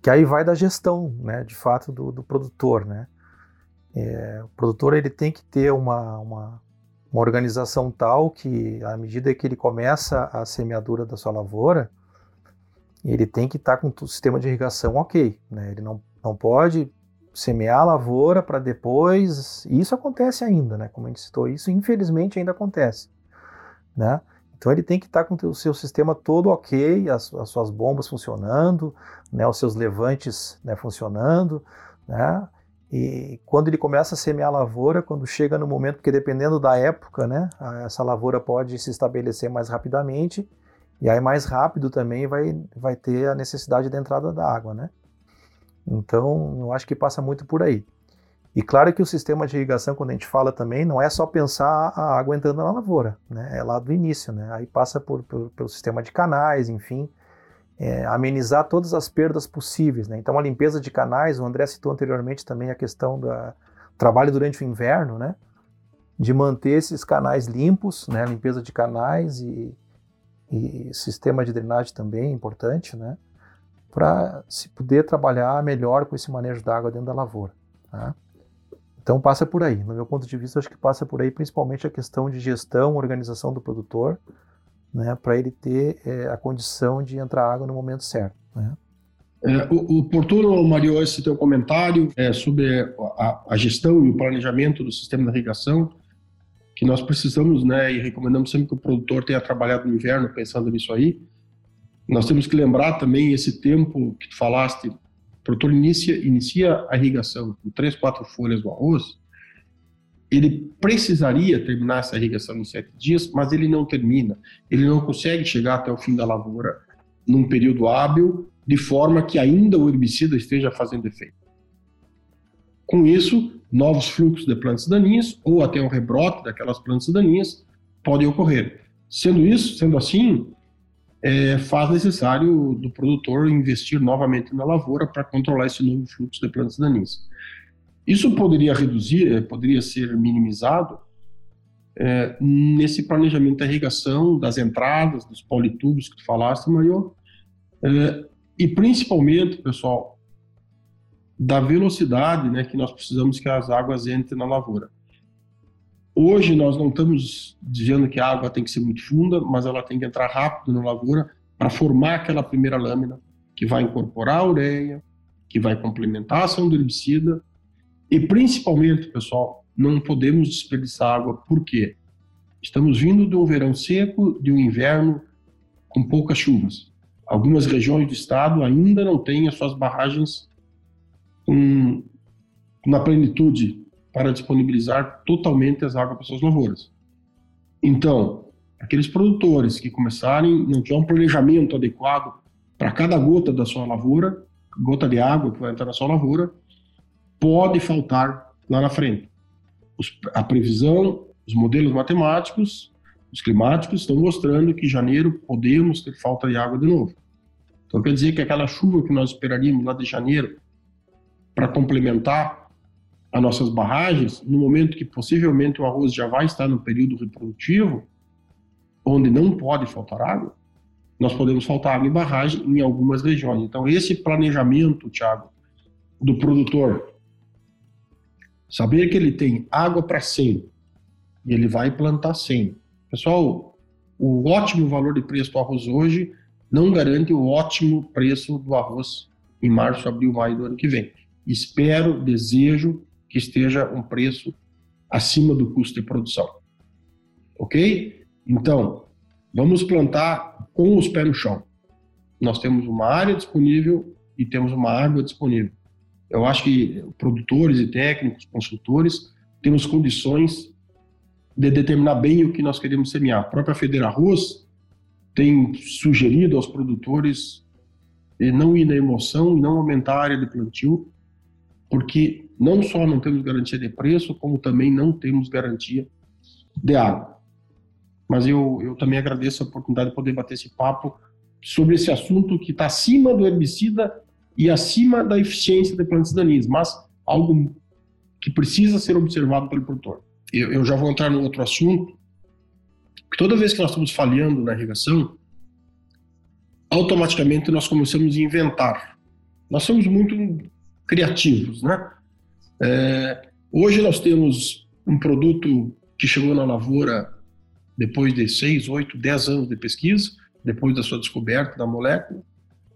que aí vai da gestão, né, de fato, do, do produtor, né. É, o produtor ele tem que ter uma, uma, uma, organização tal que, à medida que ele começa a semeadura da sua lavoura, ele tem que estar tá com o sistema de irrigação ok, né. Ele não, não pode semear a lavoura para depois. Isso acontece ainda, né? Como a gente citou, isso infelizmente ainda acontece, né? Então ele tem que estar com o seu sistema todo ok, as, as suas bombas funcionando, né, os seus levantes né, funcionando, né? E quando ele começa a semear a lavoura, quando chega no momento, porque dependendo da época, né, essa lavoura pode se estabelecer mais rapidamente, e aí mais rápido também vai, vai ter a necessidade de entrada da água, né? Então, eu acho que passa muito por aí. E claro que o sistema de irrigação, quando a gente fala também, não é só pensar a água entrando na lavoura, né? é lá do início, né? aí passa por, por, pelo sistema de canais, enfim, é, amenizar todas as perdas possíveis. Né? Então a limpeza de canais, o André citou anteriormente também a questão do trabalho durante o inverno, né? de manter esses canais limpos, né? limpeza de canais e, e sistema de drenagem também é importante, né? para se poder trabalhar melhor com esse manejo da água dentro da lavoura. Tá? Então passa por aí. No meu ponto de vista, acho que passa por aí principalmente a questão de gestão, organização do produtor, né, para ele ter é, a condição de entrar água no momento certo. Né? É, oportuno, Mario, esse teu comentário é sobre a, a, gestão e o planejamento do sistema de irrigação, que nós precisamos, né, e recomendamos sempre que o produtor tenha trabalhado no inverno pensando nisso aí. Nós temos que lembrar também esse tempo que tu falaste o produtor inicia, inicia a irrigação com três, quatro folhas do arroz, ele precisaria terminar essa irrigação em sete dias, mas ele não termina. Ele não consegue chegar até o fim da lavoura num período hábil, de forma que ainda o herbicida esteja fazendo efeito. Com isso, novos fluxos de plantas daninhas ou até um rebrote daquelas plantas daninhas podem ocorrer. Sendo isso, sendo assim, é, faz necessário do produtor investir novamente na lavoura para controlar esse novo fluxo de plantas daninhas. Isso poderia reduzir, é, poderia ser minimizado é, nesse planejamento da irrigação, das entradas, dos politubos que tu falaste, Mario, é, e principalmente, pessoal, da velocidade né, que nós precisamos que as águas entrem na lavoura. Hoje nós não estamos dizendo que a água tem que ser muito funda, mas ela tem que entrar rápido na lavoura para formar aquela primeira lâmina que vai incorporar a ureia, que vai complementar a ação do herbicida e principalmente, pessoal, não podemos desperdiçar água. Por quê? Estamos vindo de um verão seco, de um inverno com poucas chuvas. Algumas regiões do estado ainda não têm as suas barragens com, na plenitude para disponibilizar totalmente as águas para suas lavouras. Então, aqueles produtores que começarem, não tiver um planejamento adequado para cada gota da sua lavoura, gota de água que vai entrar na sua lavoura, pode faltar lá na frente. os, a previsão, os modelos matemáticos, os climáticos estão mostrando que em janeiro podemos ter falta de água de novo. Então quer dizer que aquela chuva que nós esperaríamos lá de janeiro para complementar as nossas barragens, no momento que possivelmente o arroz já vai estar no período reprodutivo, onde não pode faltar água, nós podemos faltar água em barragem em algumas regiões. Então, esse planejamento, Tiago, do produtor, saber que ele tem água para 100 e ele vai plantar 100. Pessoal, o ótimo valor de preço do arroz hoje não garante o ótimo preço do arroz em março, abril, maio do ano que vem. Espero, desejo que esteja um preço acima do custo de produção. Ok? Então, vamos plantar com os pés no chão. Nós temos uma área disponível e temos uma água disponível. Eu acho que produtores e técnicos, consultores, temos condições de determinar bem o que nós queremos semear. A própria Federa Arroz tem sugerido aos produtores não ir na emoção e não aumentar a área de plantio, porque não só não temos garantia de preço, como também não temos garantia de água. Mas eu, eu também agradeço a oportunidade de poder bater esse papo sobre esse assunto que está acima do herbicida e acima da eficiência de plantas daninhas, mas algo que precisa ser observado pelo produtor. Eu, eu já vou entrar no outro assunto, toda vez que nós estamos falhando na irrigação, automaticamente nós começamos a inventar. Nós somos muito criativos, né? É, hoje nós temos um produto que chegou na lavoura depois de seis, oito, dez anos de pesquisa, depois da sua descoberta da molécula.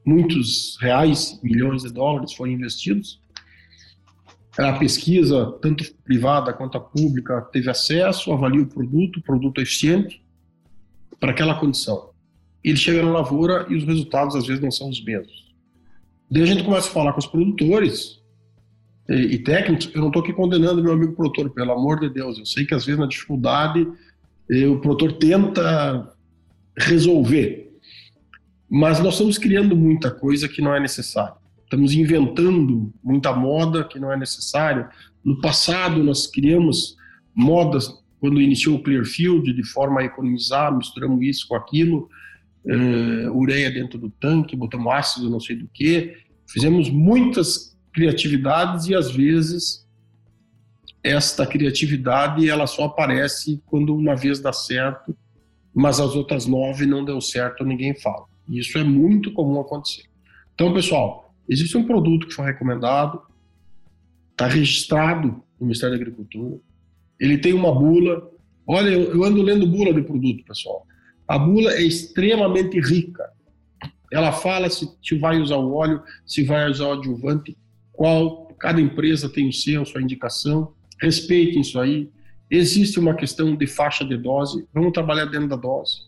Muitos reais, milhões de dólares foram investidos. A pesquisa, tanto privada quanto pública, teve acesso, avalia o produto, o produto é eficiente para aquela condição. Ele chega na lavoura e os resultados às vezes não são os mesmos. Daí a gente começa a falar com os produtores e, e técnicos. Eu não estou aqui condenando meu amigo produtor, pelo amor de Deus. Eu sei que às vezes na dificuldade eh, o produtor tenta resolver, mas nós estamos criando muita coisa que não é necessária. Estamos inventando muita moda que não é necessária. No passado nós criamos modas quando iniciou o Clearfield de forma a economizar, misturamos isso com aquilo, uh, ureia dentro do tanque, botamos ácido não sei do que, fizemos muitas criatividades e às vezes esta criatividade ela só aparece quando uma vez dá certo, mas as outras nove não deu certo, ninguém fala. Isso é muito comum acontecer. Então, pessoal, existe um produto que foi recomendado, está registrado no Ministério da Agricultura, ele tem uma bula. Olha, eu ando lendo bula de produto, pessoal. A bula é extremamente rica. Ela fala se, se vai usar o óleo, se vai usar o adjuvante, qual. Cada empresa tem o seu, a sua indicação. Respeitem isso aí. Existe uma questão de faixa de dose. Vamos trabalhar dentro da dose.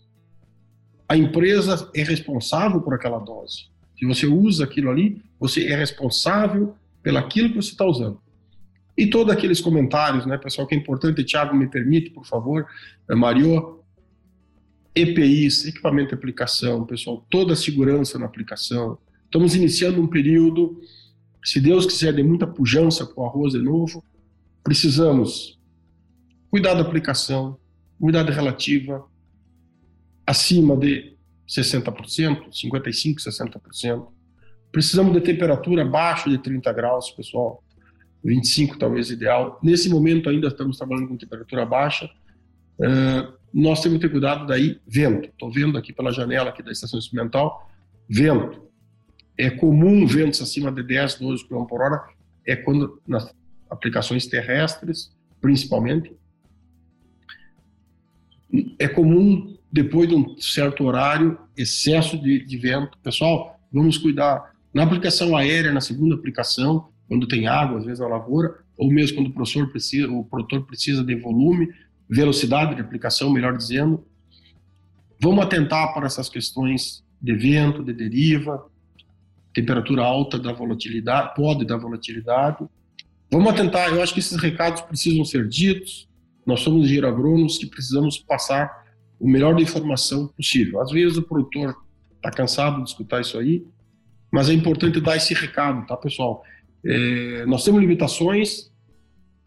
A empresa é responsável por aquela dose. Se você usa aquilo ali, você é responsável pelaquilo que você está usando. E todos aqueles comentários, né, pessoal, que é importante, Thiago, me permite, por favor, Mario, EPIs, equipamento de aplicação, pessoal, toda a segurança na aplicação. Estamos iniciando um período, se Deus quiser, de muita pujança com o arroz de novo. Precisamos cuidar da aplicação, umidade relativa acima de 60%, 55%, 60%. Precisamos de temperatura abaixo de 30 graus, pessoal. 25 talvez ideal. Nesse momento ainda estamos trabalhando com temperatura baixa. Uh, nós temos que ter cuidado daí, vento. Estou vendo aqui pela janela aqui da estação experimental, vento. É comum ventos acima de 10, 12 km por hora, é quando nas aplicações terrestres, principalmente, é comum depois de um certo horário, excesso de, de vento. Pessoal, vamos cuidar. Na aplicação aérea, na segunda aplicação, quando tem água, às vezes na lavoura, ou mesmo quando o professor precisa, o produtor precisa de volume, velocidade de aplicação, melhor dizendo. Vamos atentar para essas questões de vento, de deriva, temperatura alta da volatilidade, pode dar volatilidade. Vamos atentar, eu acho que esses recados precisam ser ditos. Nós somos engenheiros que precisamos passar o melhor de informação possível. Às vezes o produtor está cansado de escutar isso aí, mas é importante dar esse recado, tá, pessoal? É, nós temos limitações,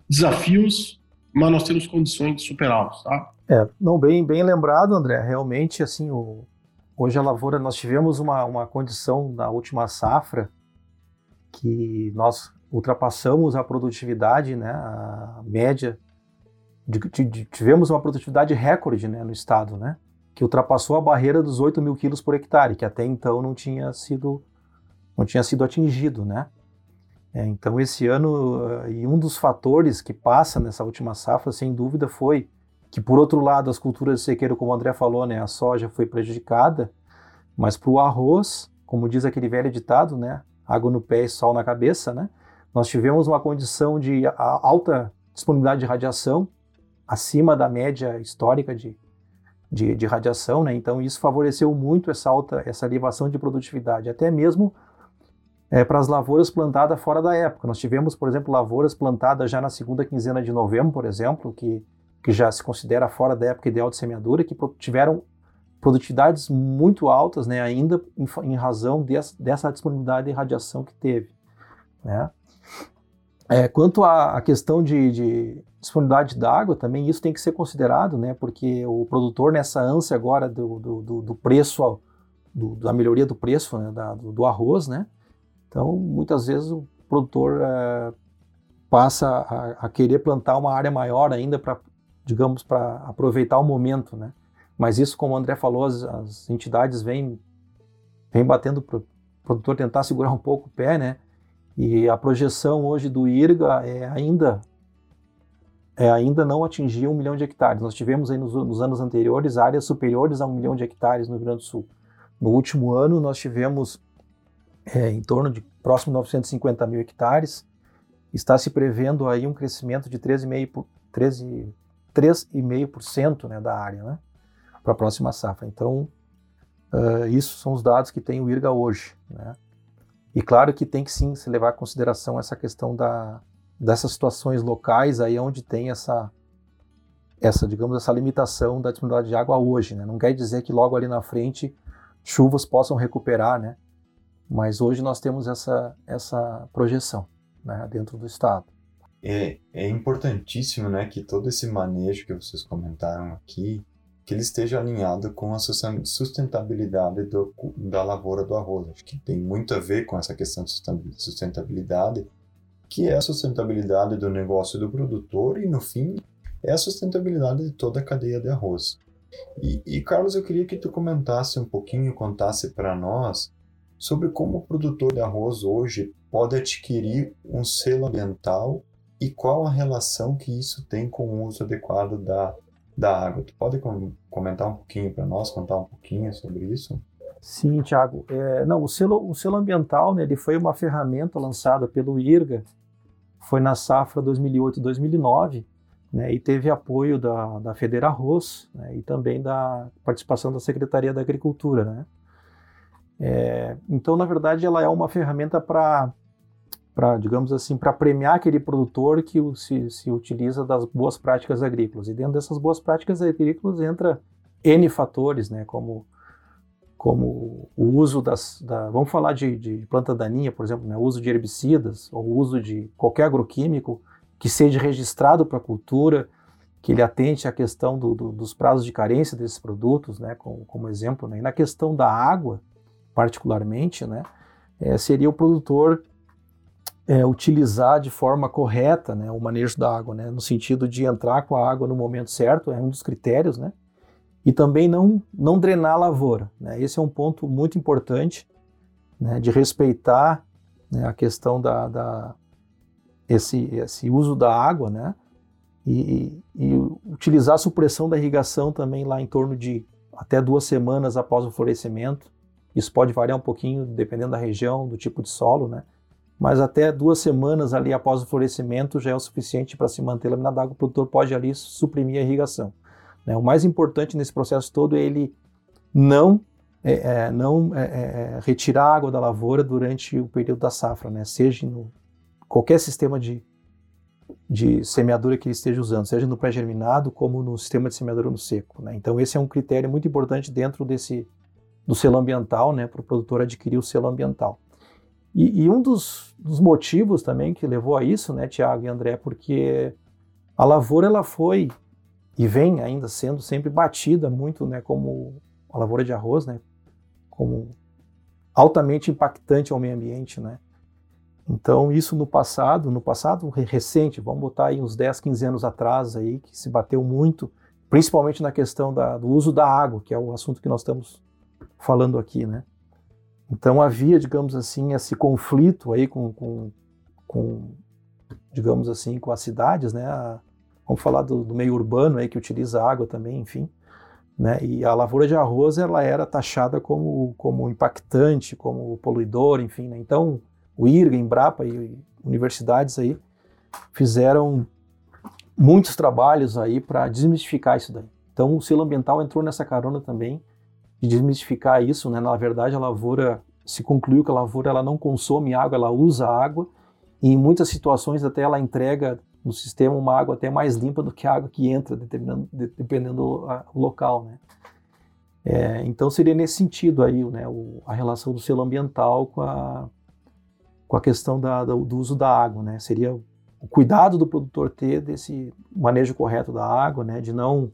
desafios, mas nós temos condições de superá-los, tá? É, não bem, bem lembrado, André. Realmente, assim, o, hoje a lavoura nós tivemos uma, uma condição na última safra que nós ultrapassamos a produtividade, né, a média, de, de, tivemos uma produtividade recorde, né, no estado, né, que ultrapassou a barreira dos 8 mil quilos por hectare, que até então não tinha sido não tinha sido atingido, né. É, então esse ano uh, e um dos fatores que passa nessa última safra, sem dúvida, foi que por outro lado as culturas de sequeiro, como o André falou, né, a soja foi prejudicada, mas para o arroz, como diz aquele velho ditado, né, água no pé e sol na cabeça, né, nós tivemos uma condição de alta disponibilidade de radiação acima da média histórica de, de, de radiação, né? Então isso favoreceu muito essa alta, essa elevação de produtividade, até mesmo é, para as lavouras plantadas fora da época. Nós tivemos, por exemplo, lavouras plantadas já na segunda quinzena de novembro, por exemplo, que, que já se considera fora da época ideal de semeadura, que tiveram produtividades muito altas, né, ainda em, em razão dessa, disponibilidade de radiação que teve. Né? É, quanto à questão de, de disponibilidade de água, também isso tem que ser considerado, né, porque o produtor, nessa ânsia agora do, do, do preço, do, da melhoria do preço né, da, do arroz, né, então, muitas vezes o produtor é, passa a, a, querer plantar uma área maior ainda para, digamos, para aproveitar o momento, né? Mas isso, como o André falou, as, as entidades vêm, vêm batendo para o produtor tentar segurar um pouco o pé, né? E a projeção hoje do IRGA é ainda é, ainda não atingiu um milhão de hectares. Nós tivemos aí nos, nos, anos anteriores áreas superiores a um milhão de hectares no Rio Grande do Sul. No último ano, nós tivemos é, em torno de próximo 950 mil hectares. Está se prevendo aí um crescimento de 3,5% né, da área né, para a próxima safra. Então, uh, isso são os dados que tem o IRGA hoje. Né? E claro que tem que sim se levar em consideração essa questão da, dessas situações locais aí onde tem essa essa digamos essa limitação da disponibilidade de água hoje, né? Não quer dizer que logo ali na frente chuvas possam recuperar, né? Mas hoje nós temos essa, essa projeção né, dentro do Estado. É, é importantíssimo né, que todo esse manejo que vocês comentaram aqui, que ele esteja alinhado com a sustentabilidade do, da lavoura do arroz. Acho que tem muito a ver com essa questão de sustentabilidade, que é a sustentabilidade do negócio do produtor e, no fim, é a sustentabilidade de toda a cadeia de arroz. E, e Carlos, eu queria que tu comentasse um pouquinho, contasse para nós sobre como o produtor de arroz hoje pode adquirir um selo ambiental e qual a relação que isso tem com o uso adequado da, da água. Tu pode com, comentar um pouquinho para nós, contar um pouquinho sobre isso? Sim, Tiago. É, não, o selo, o selo ambiental, né, ele foi uma ferramenta lançada pelo IRGA, foi na safra 2008-2009, né, e teve apoio da, da Federa Arroz né, e também da participação da Secretaria da Agricultura, né. É, então, na verdade, ela é uma ferramenta para, digamos assim, para premiar aquele produtor que se, se utiliza das boas práticas agrícolas. E dentro dessas boas práticas agrícolas entra N fatores, né, como, como o uso das, da, vamos falar de, de planta daninha, por exemplo, né, o uso de herbicidas, ou o uso de qualquer agroquímico que seja registrado para a cultura, que ele atente à questão do, do, dos prazos de carência desses produtos, né, como, como exemplo. Né, e na questão da água, particularmente, né, é, seria o produtor é, utilizar de forma correta né, o manejo da água, né, no sentido de entrar com a água no momento certo, é um dos critérios, né, e também não, não drenar a lavoura. Né, esse é um ponto muito importante né, de respeitar né, a questão da, da esse, esse uso da água, né, e, e, utilizar a supressão da irrigação também lá em torno de até duas semanas após o florescimento, isso pode variar um pouquinho dependendo da região, do tipo de solo, né? Mas até duas semanas ali após o florescimento já é o suficiente para se manter laminado d'água. O produtor pode ali suprimir a irrigação. Né? O mais importante nesse processo todo é ele não é, é, não é, é, é retirar a água da lavoura durante o período da safra, né? seja no qualquer sistema de, de semeadura que ele esteja usando, seja no pré-germinado como no sistema de semeadura no seco. Né? Então esse é um critério muito importante dentro desse, do selo ambiental, né, para o produtor adquirir o selo ambiental. E, e um dos, dos, motivos também que levou a isso, né, Tiago e André, porque A lavoura ela foi e vem ainda sendo sempre batida muito, né, como a lavoura de arroz, né, como altamente impactante ao meio ambiente, né? Então, isso no passado, no passado recente, vamos botar aí uns 10, 15 anos atrás aí, que se bateu muito, principalmente na questão da, do uso da água, que é o assunto que nós estamos falando aqui, né? Então havia, digamos assim, esse conflito aí com, com, com digamos assim, com as cidades, né? Vamos falar do, do, meio urbano aí que utiliza água também, enfim. Né? E a lavoura de arroz ela era taxada como, como impactante, como poluidor, enfim. Né? Então o IRGA, Embrapa e universidades aí fizeram muitos trabalhos aí para desmistificar isso daí. Então o selo ambiental entrou nessa carona também de desmistificar isso, né? Na verdade a lavoura se concluiu que a lavoura ela não consome água, ela usa água e em muitas situações até ela entrega no sistema uma água até mais limpa do que a água que entra, dependendo, do local, né? É, então seria nesse sentido aí, né, o, a relação do selo ambiental com a, com a questão da, do, do uso da água, né? Seria o cuidado do produtor ter desse manejo correto da água, né? De não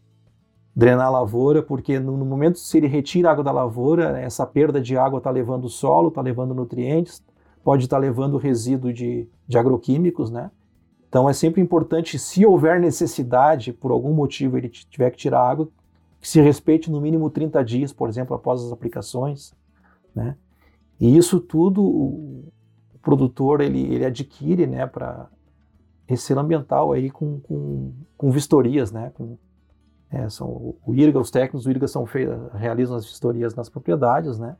drenar a lavoura, porque no, momento se ele retira água da lavoura, essa perda de água está levando o solo, está levando nutrientes, pode estar tá levando resíduo de, de agroquímicos, né? Então é sempre importante, se houver necessidade, por algum motivo ele tiver que tirar água, que se respeite no mínimo 30 dias, por exemplo, após as aplicações, né? E isso tudo produtor ele, ele adquire né, para esse ambiental aí com, com, com vistorias, né? Com, é, são, o IRGA, os técnicos do IRGA são realizam as vistorias nas propriedades, né?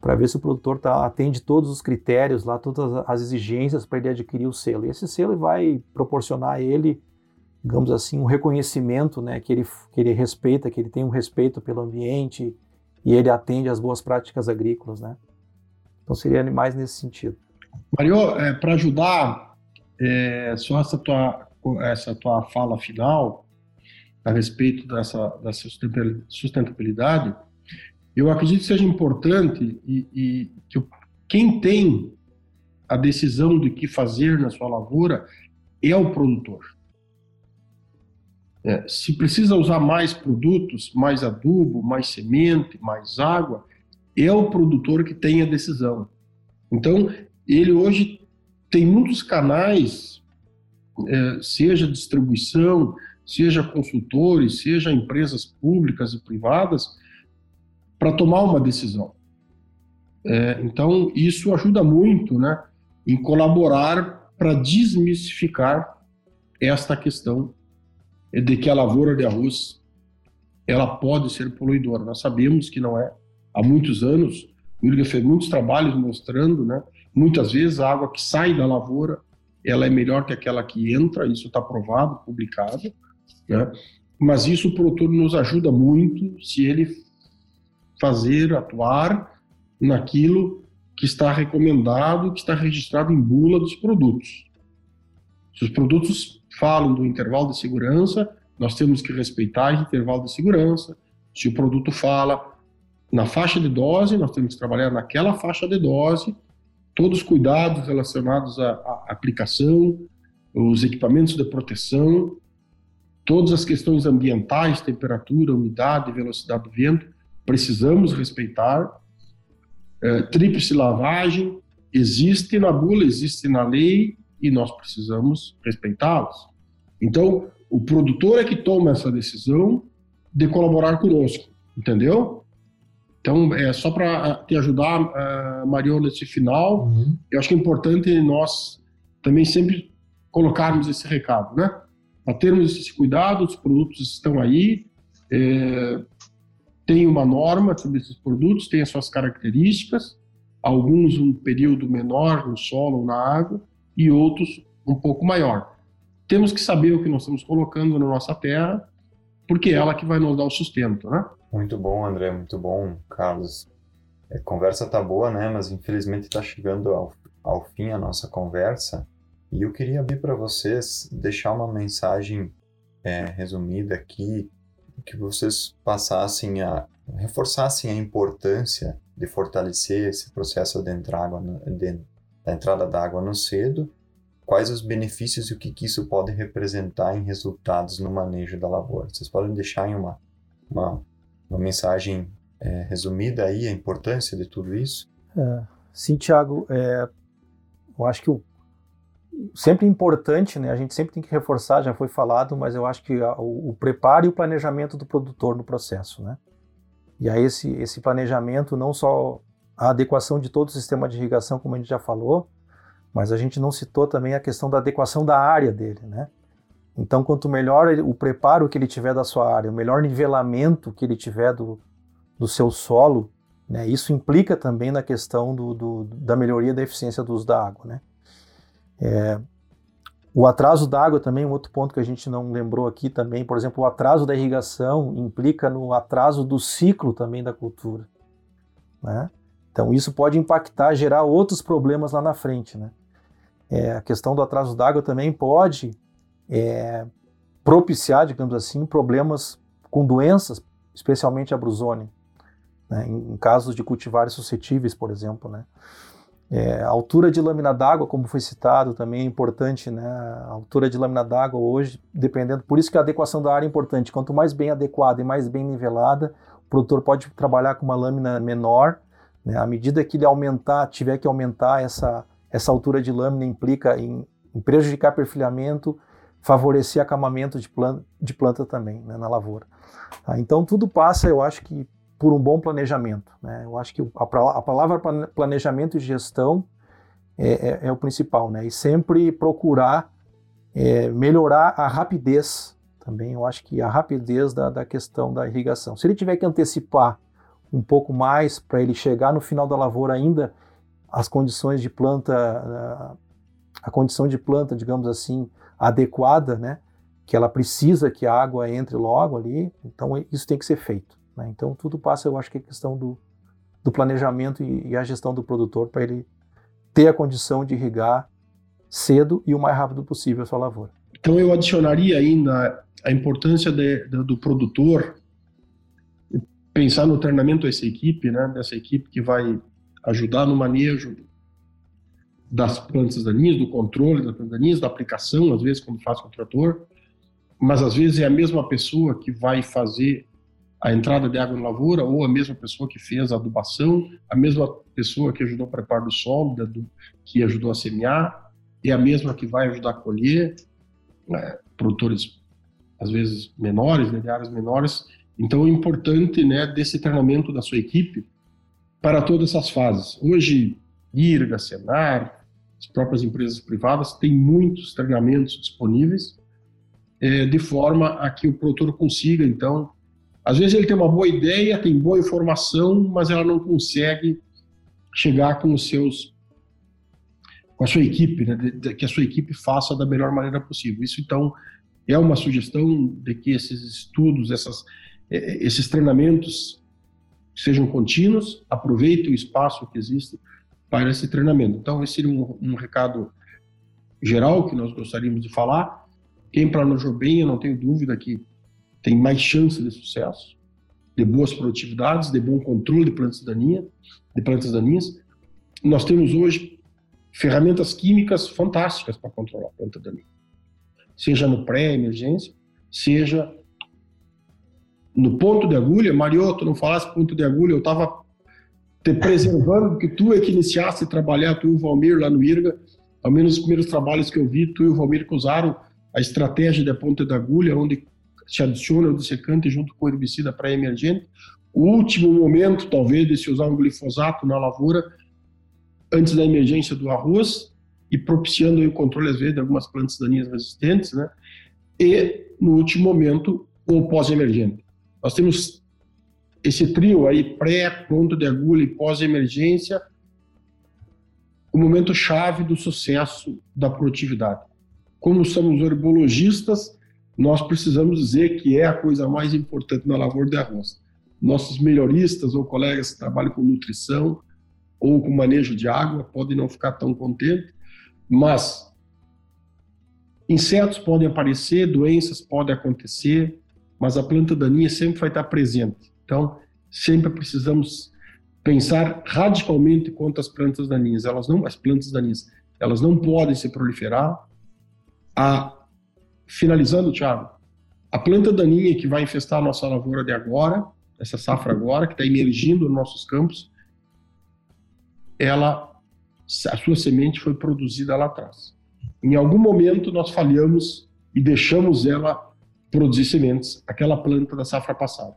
Para ver se o produtor tá, atende todos os critérios lá, todas as exigências para ele adquirir o selo. E esse selo vai proporcionar a ele, digamos assim, um reconhecimento, né? Que ele, que ele respeita, que ele tem um respeito pelo ambiente e ele atende às boas práticas agrícolas, né? Então seria mais nesse sentido. Mario, é, para ajudar, é, só essa tua, essa tua fala final a respeito dessa, dessa sustentabilidade, eu acredito que seja importante e, e que quem tem a decisão de que fazer na sua lavoura é o produtor. É, se precisa usar mais produtos, mais adubo, mais semente, mais água, é o produtor que tem a decisão. Então, ele hoje tem muitos canais, é, seja distribuição, seja consultores, seja empresas públicas e privadas, para tomar uma decisão. É, então, isso ajuda muito né, em colaborar para desmistificar esta questão de que a lavoura de arroz ela pode ser poluidora. Nós sabemos que não é. Há muitos anos, o IRGA fez muitos trabalhos mostrando né, Muitas vezes a água que sai da lavoura ela é melhor que aquela que entra, isso está provado, publicado, né? Mas isso o produtor nos ajuda muito se ele fazer, atuar naquilo que está recomendado, que está registrado em bula dos produtos. Se os produtos falam do intervalo de segurança, nós temos que respeitar esse intervalo de segurança. Se o produto fala na faixa de dose, nós temos que trabalhar naquela faixa de dose todos os cuidados relacionados à, à aplicação, os equipamentos de proteção, todas as questões ambientais, temperatura, umidade, velocidade do vento, precisamos respeitar. É, tríplice lavagem existe na bula, existe na lei e nós precisamos respeitá-las. Então, o produtor é que toma essa decisão de colaborar conosco, entendeu? Então, é só para te ajudar, uh, nesse final, uhum. eu acho que é importante nós também sempre colocarmos esse recado, né? Para termos esse cuidado, os produtos estão aí, é, tem uma norma sobre esses produtos, tem as suas características, alguns um período menor no solo ou na água e outros um pouco maior. Temos que saber o que nós estamos colocando na nossa terra, porque é ela que vai nos dar o sustento, né? Muito bom, André, muito bom, Carlos. A é, conversa tá boa, né? Mas infelizmente está chegando ao, ao fim a nossa conversa. E eu queria abrir para vocês, deixar uma mensagem é, resumida aqui, que vocês passassem a reforçassem a importância de fortalecer esse processo de entrada, de, da entrada da água no cedo, quais os benefícios e o que, que isso pode representar em resultados no manejo da lavoura. Vocês podem deixar em uma, uma, uma mensagem é, resumida aí a importância de tudo isso? É, sim, Tiago. É, eu acho que o, sempre importante, né? A gente sempre tem que reforçar, já foi falado, mas eu acho que o, o, preparo e o planejamento do produtor no processo, né? E aí esse, esse planejamento, não só a adequação de todo o sistema de irrigação, como a gente já falou, mas a gente não citou também a questão da adequação da área dele, né? Então, quanto melhor o preparo que ele tiver da sua área, o melhor nivelamento que ele tiver do, do seu solo, né, isso implica também na questão do, do, da melhoria da eficiência do uso da água. Né? É, o atraso da água também, um outro ponto que a gente não lembrou aqui também, por exemplo, o atraso da irrigação implica no atraso do ciclo também da cultura. Né? Então isso pode impactar, gerar outros problemas lá na frente. Né? É, a questão do atraso d'água também pode é, propiciar, digamos assim, problemas com doenças, especialmente a brusônia, né, em, em, casos de cultivares suscetíveis, por exemplo. Né. É, a altura de lâmina d'água, como foi citado, também é importante. Né, a altura de lâmina d'água hoje, dependendo, por isso que a adequação da área é importante. Quanto mais bem adequada e mais bem nivelada, o produtor pode trabalhar com uma lâmina menor. Né, à medida que ele aumentar, tiver que aumentar essa essa altura de lâmina implica em, em prejudicar perfilhamento, favorecer acamamento de planta, de planta também né, na lavoura. Tá? Então tudo passa, eu acho que por um bom planejamento. Né? Eu acho que a, a palavra planejamento e gestão é, é, é, o principal, né? E sempre procurar é, melhorar a rapidez também. Eu acho que a rapidez da, da questão da irrigação. Se ele tiver que antecipar um pouco mais para ele chegar no final da lavoura ainda as condições de planta, a condição de planta, digamos assim, adequada, né? Que ela precisa que a água entre logo ali, então isso tem que ser feito. Né? Então tudo passa, eu acho que é questão do, do planejamento e, e a gestão do produtor para ele ter a condição de irrigar cedo e o mais rápido possível a sua lavoura. Então eu adicionaria ainda a importância de, de, do produtor pensar no treinamento dessa equipe, né, dessa equipe que vai ajudar no manejo das plantas daninhas, do controle das plantas daninhas, da aplicação, às vezes quando faz com o trator, mas às vezes é a mesma pessoa que vai fazer a entrada de água na lavoura, ou a mesma pessoa que fez a adubação, a mesma pessoa que ajudou a preparar o solo, que ajudou a semear, é a mesma que vai ajudar a colher, né, produtores às vezes menores, né, de áreas menores. Então é importante né, desse treinamento da sua equipe para todas essas fases. Hoje, IRGA, Senar, as próprias empresas privadas têm muitos treinamentos disponíveis, é, de forma a que o produtor consiga, então, às vezes ele tem uma boa ideia, tem boa informação, mas ela não consegue chegar com os seus com a sua equipe, né, que a sua equipe faça da melhor maneira possível. Isso então é uma sugestão de que esses estudos, essas, é, esses treinamentos sejam contínuos, aproveite o espaço que existe para esse treinamento. Então, esse seria um, um recado geral que nós gostaríamos de falar. Quem planejou bem, eu não tenho dúvida que tem mais chance de sucesso, de boas produtividades, de bom controle de plantas daninhas, de plantas daninhas. Nós temos hoje ferramentas químicas fantásticas para controlar a planta daninha, seja no pré-emergência, seja no ponto de agulha, Mario, tu não falasse ponto de agulha, eu estava te preservando, porque tu é que iniciaste a trabalhar, tu e o Valmir lá no IRGA, ao menos os primeiros trabalhos que eu vi, tu e o Valmir que usaram a estratégia da ponta de agulha, onde se adiciona o dessecante junto com o herbicida pré-emergente. O último momento, talvez, de se usar um glifosato na lavoura, antes da emergência do arroz, e propiciando o controle, às vezes, de algumas plantas daninhas resistentes, né? E, no último momento, o pós-emergente. Nós temos esse trio aí, pré, pronto de agulha e pós-emergência, o momento chave do sucesso da produtividade. Como somos herbologistas, nós precisamos dizer que é a coisa mais importante na lavoura de arroz. Nossos melhoristas ou colegas que trabalham com nutrição ou com manejo de água podem não ficar tão contentes, mas insetos podem aparecer, doenças podem acontecer, mas a planta daninha sempre vai estar presente. Então, sempre precisamos pensar radicalmente quanto às plantas daninhas. Elas não, as plantas daninhas, elas não podem se proliferar. A, finalizando, Thiago, a planta daninha que vai infestar a nossa lavoura de agora, essa safra agora, que está emergindo nos nossos campos, ela, a sua semente foi produzida lá atrás. Em algum momento nós falhamos e deixamos ela produzir sementes, aquela planta da safra passada.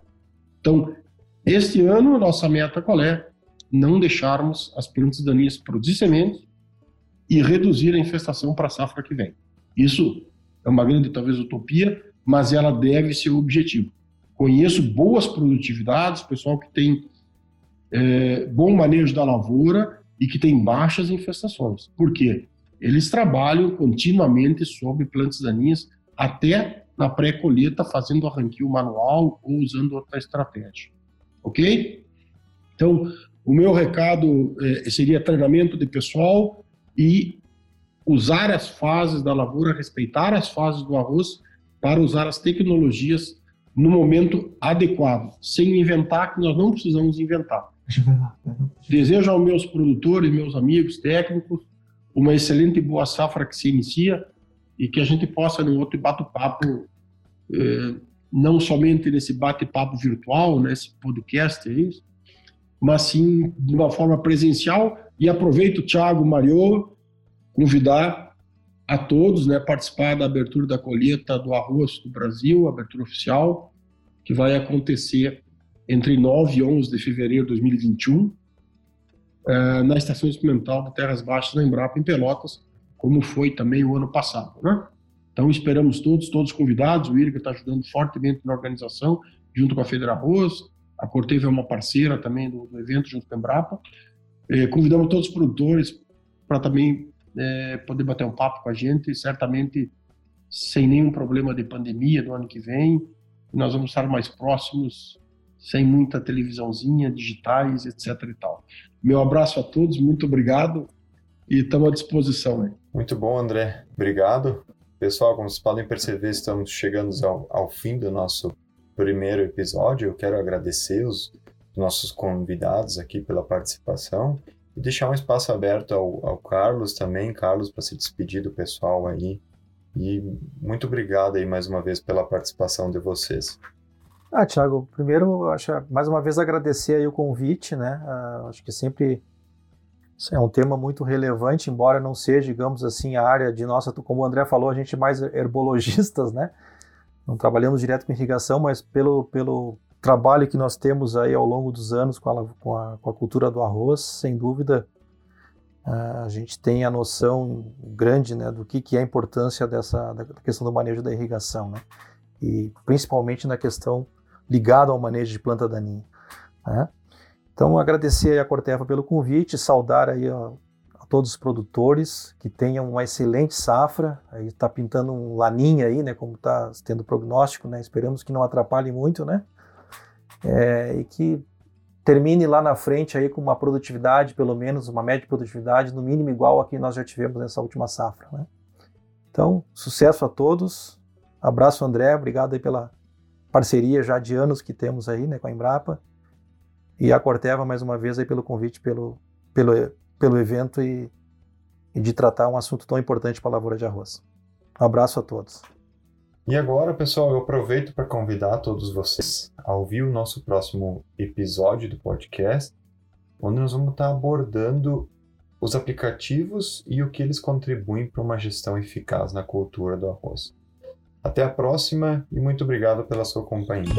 Então, este ano, nossa meta qual é? Não deixarmos as plantas daninhas produzir sementes e reduzir a infestação para a safra que vem. Isso é uma grande, talvez, utopia, mas ela deve ser o objetivo. Conheço boas produtividades, pessoal que tem é, bom manejo da lavoura e que tem baixas infestações. Por quê? Eles trabalham continuamente sobre plantas daninhas, até na pré-colheita, fazendo arranquio manual ou usando outra estratégia. Ok? Então, o meu recado é, seria treinamento de pessoal e usar as fases da lavoura, respeitar as fases do arroz para usar as tecnologias no momento adequado, sem inventar que nós não precisamos inventar. Desejo aos meus produtores, meus amigos técnicos, uma excelente e boa safra que se inicia e que a gente possa, no outro bate-papo, eh, não somente nesse bate-papo virtual, nesse podcast, é isso, mas sim de uma forma presencial. E aproveito, Thiago, Mario, convidar a todos, né, participar da abertura da colheita do arroz do Brasil, abertura oficial, que vai acontecer entre 9 e 11 de fevereiro de 2021, eh, na Estação Experimental de Terras Baixas, na Embrapa, em Pelotas, como foi também o ano passado. Né? Então, esperamos todos, todos convidados. O IRGA está ajudando fortemente na organização, junto com a Federa Arroz. A Corteva é uma parceira também do, do evento, junto com a Embrapa. Eh, convidamos todos os produtores para também é, poder bater um papo com a gente, certamente sem nenhum problema de pandemia do ano que vem. Nós vamos estar mais próximos, sem muita televisãozinha, digitais, etc. e tal. Meu abraço a todos, muito obrigado e estamos à disposição. Muito bom, André. Obrigado. Pessoal, como vocês podem perceber, estamos chegando ao, ao fim do nosso primeiro episódio. Eu quero agradecer os nossos convidados aqui pela participação e deixar um espaço aberto ao, ao Carlos também, Carlos, para se despedir do pessoal aí. E muito obrigado aí mais uma vez pela participação de vocês. Ah, Thiago, primeiro, acho, mais uma vez agradecer aí o convite, né? Uh, acho que sempre é um tema muito relevante, embora não seja, digamos assim, a área de nossa, como o André falou, a gente é mais herbologistas, né? Não trabalhamos direto com irrigação, mas pelo, pelo trabalho que nós temos aí ao longo dos anos com a, com a, com a cultura do arroz, sem dúvida, a gente tem a noção grande né, do que, que é a importância dessa da questão do manejo da irrigação, né? E principalmente na questão ligada ao manejo de planta daninha. Né? Então, agradecer a Corteva pelo convite, saudar aí a, a, todos os produtores que tenham uma excelente safra. Aí está pintando um laninha aí, né? Como está tendo prognóstico, né? Esperamos que não atrapalhe muito, né? É, e que termine lá na frente aí com uma produtividade, pelo menos uma média de produtividade, no mínimo igual a que nós já tivemos nessa última safra. Né? Então, sucesso a todos. Abraço, André. Obrigado aí pela parceria já de anos que temos aí né, com a Embrapa. E a Corteva, mais uma vez, aí pelo convite, pelo, pelo, pelo evento e, e de tratar um assunto tão importante para a lavoura de arroz. Um abraço a todos. E agora, pessoal, eu aproveito para convidar todos vocês a ouvir o nosso próximo episódio do podcast, onde nós vamos estar abordando os aplicativos e o que eles contribuem para uma gestão eficaz na cultura do arroz. Até a próxima e muito obrigado pela sua companhia.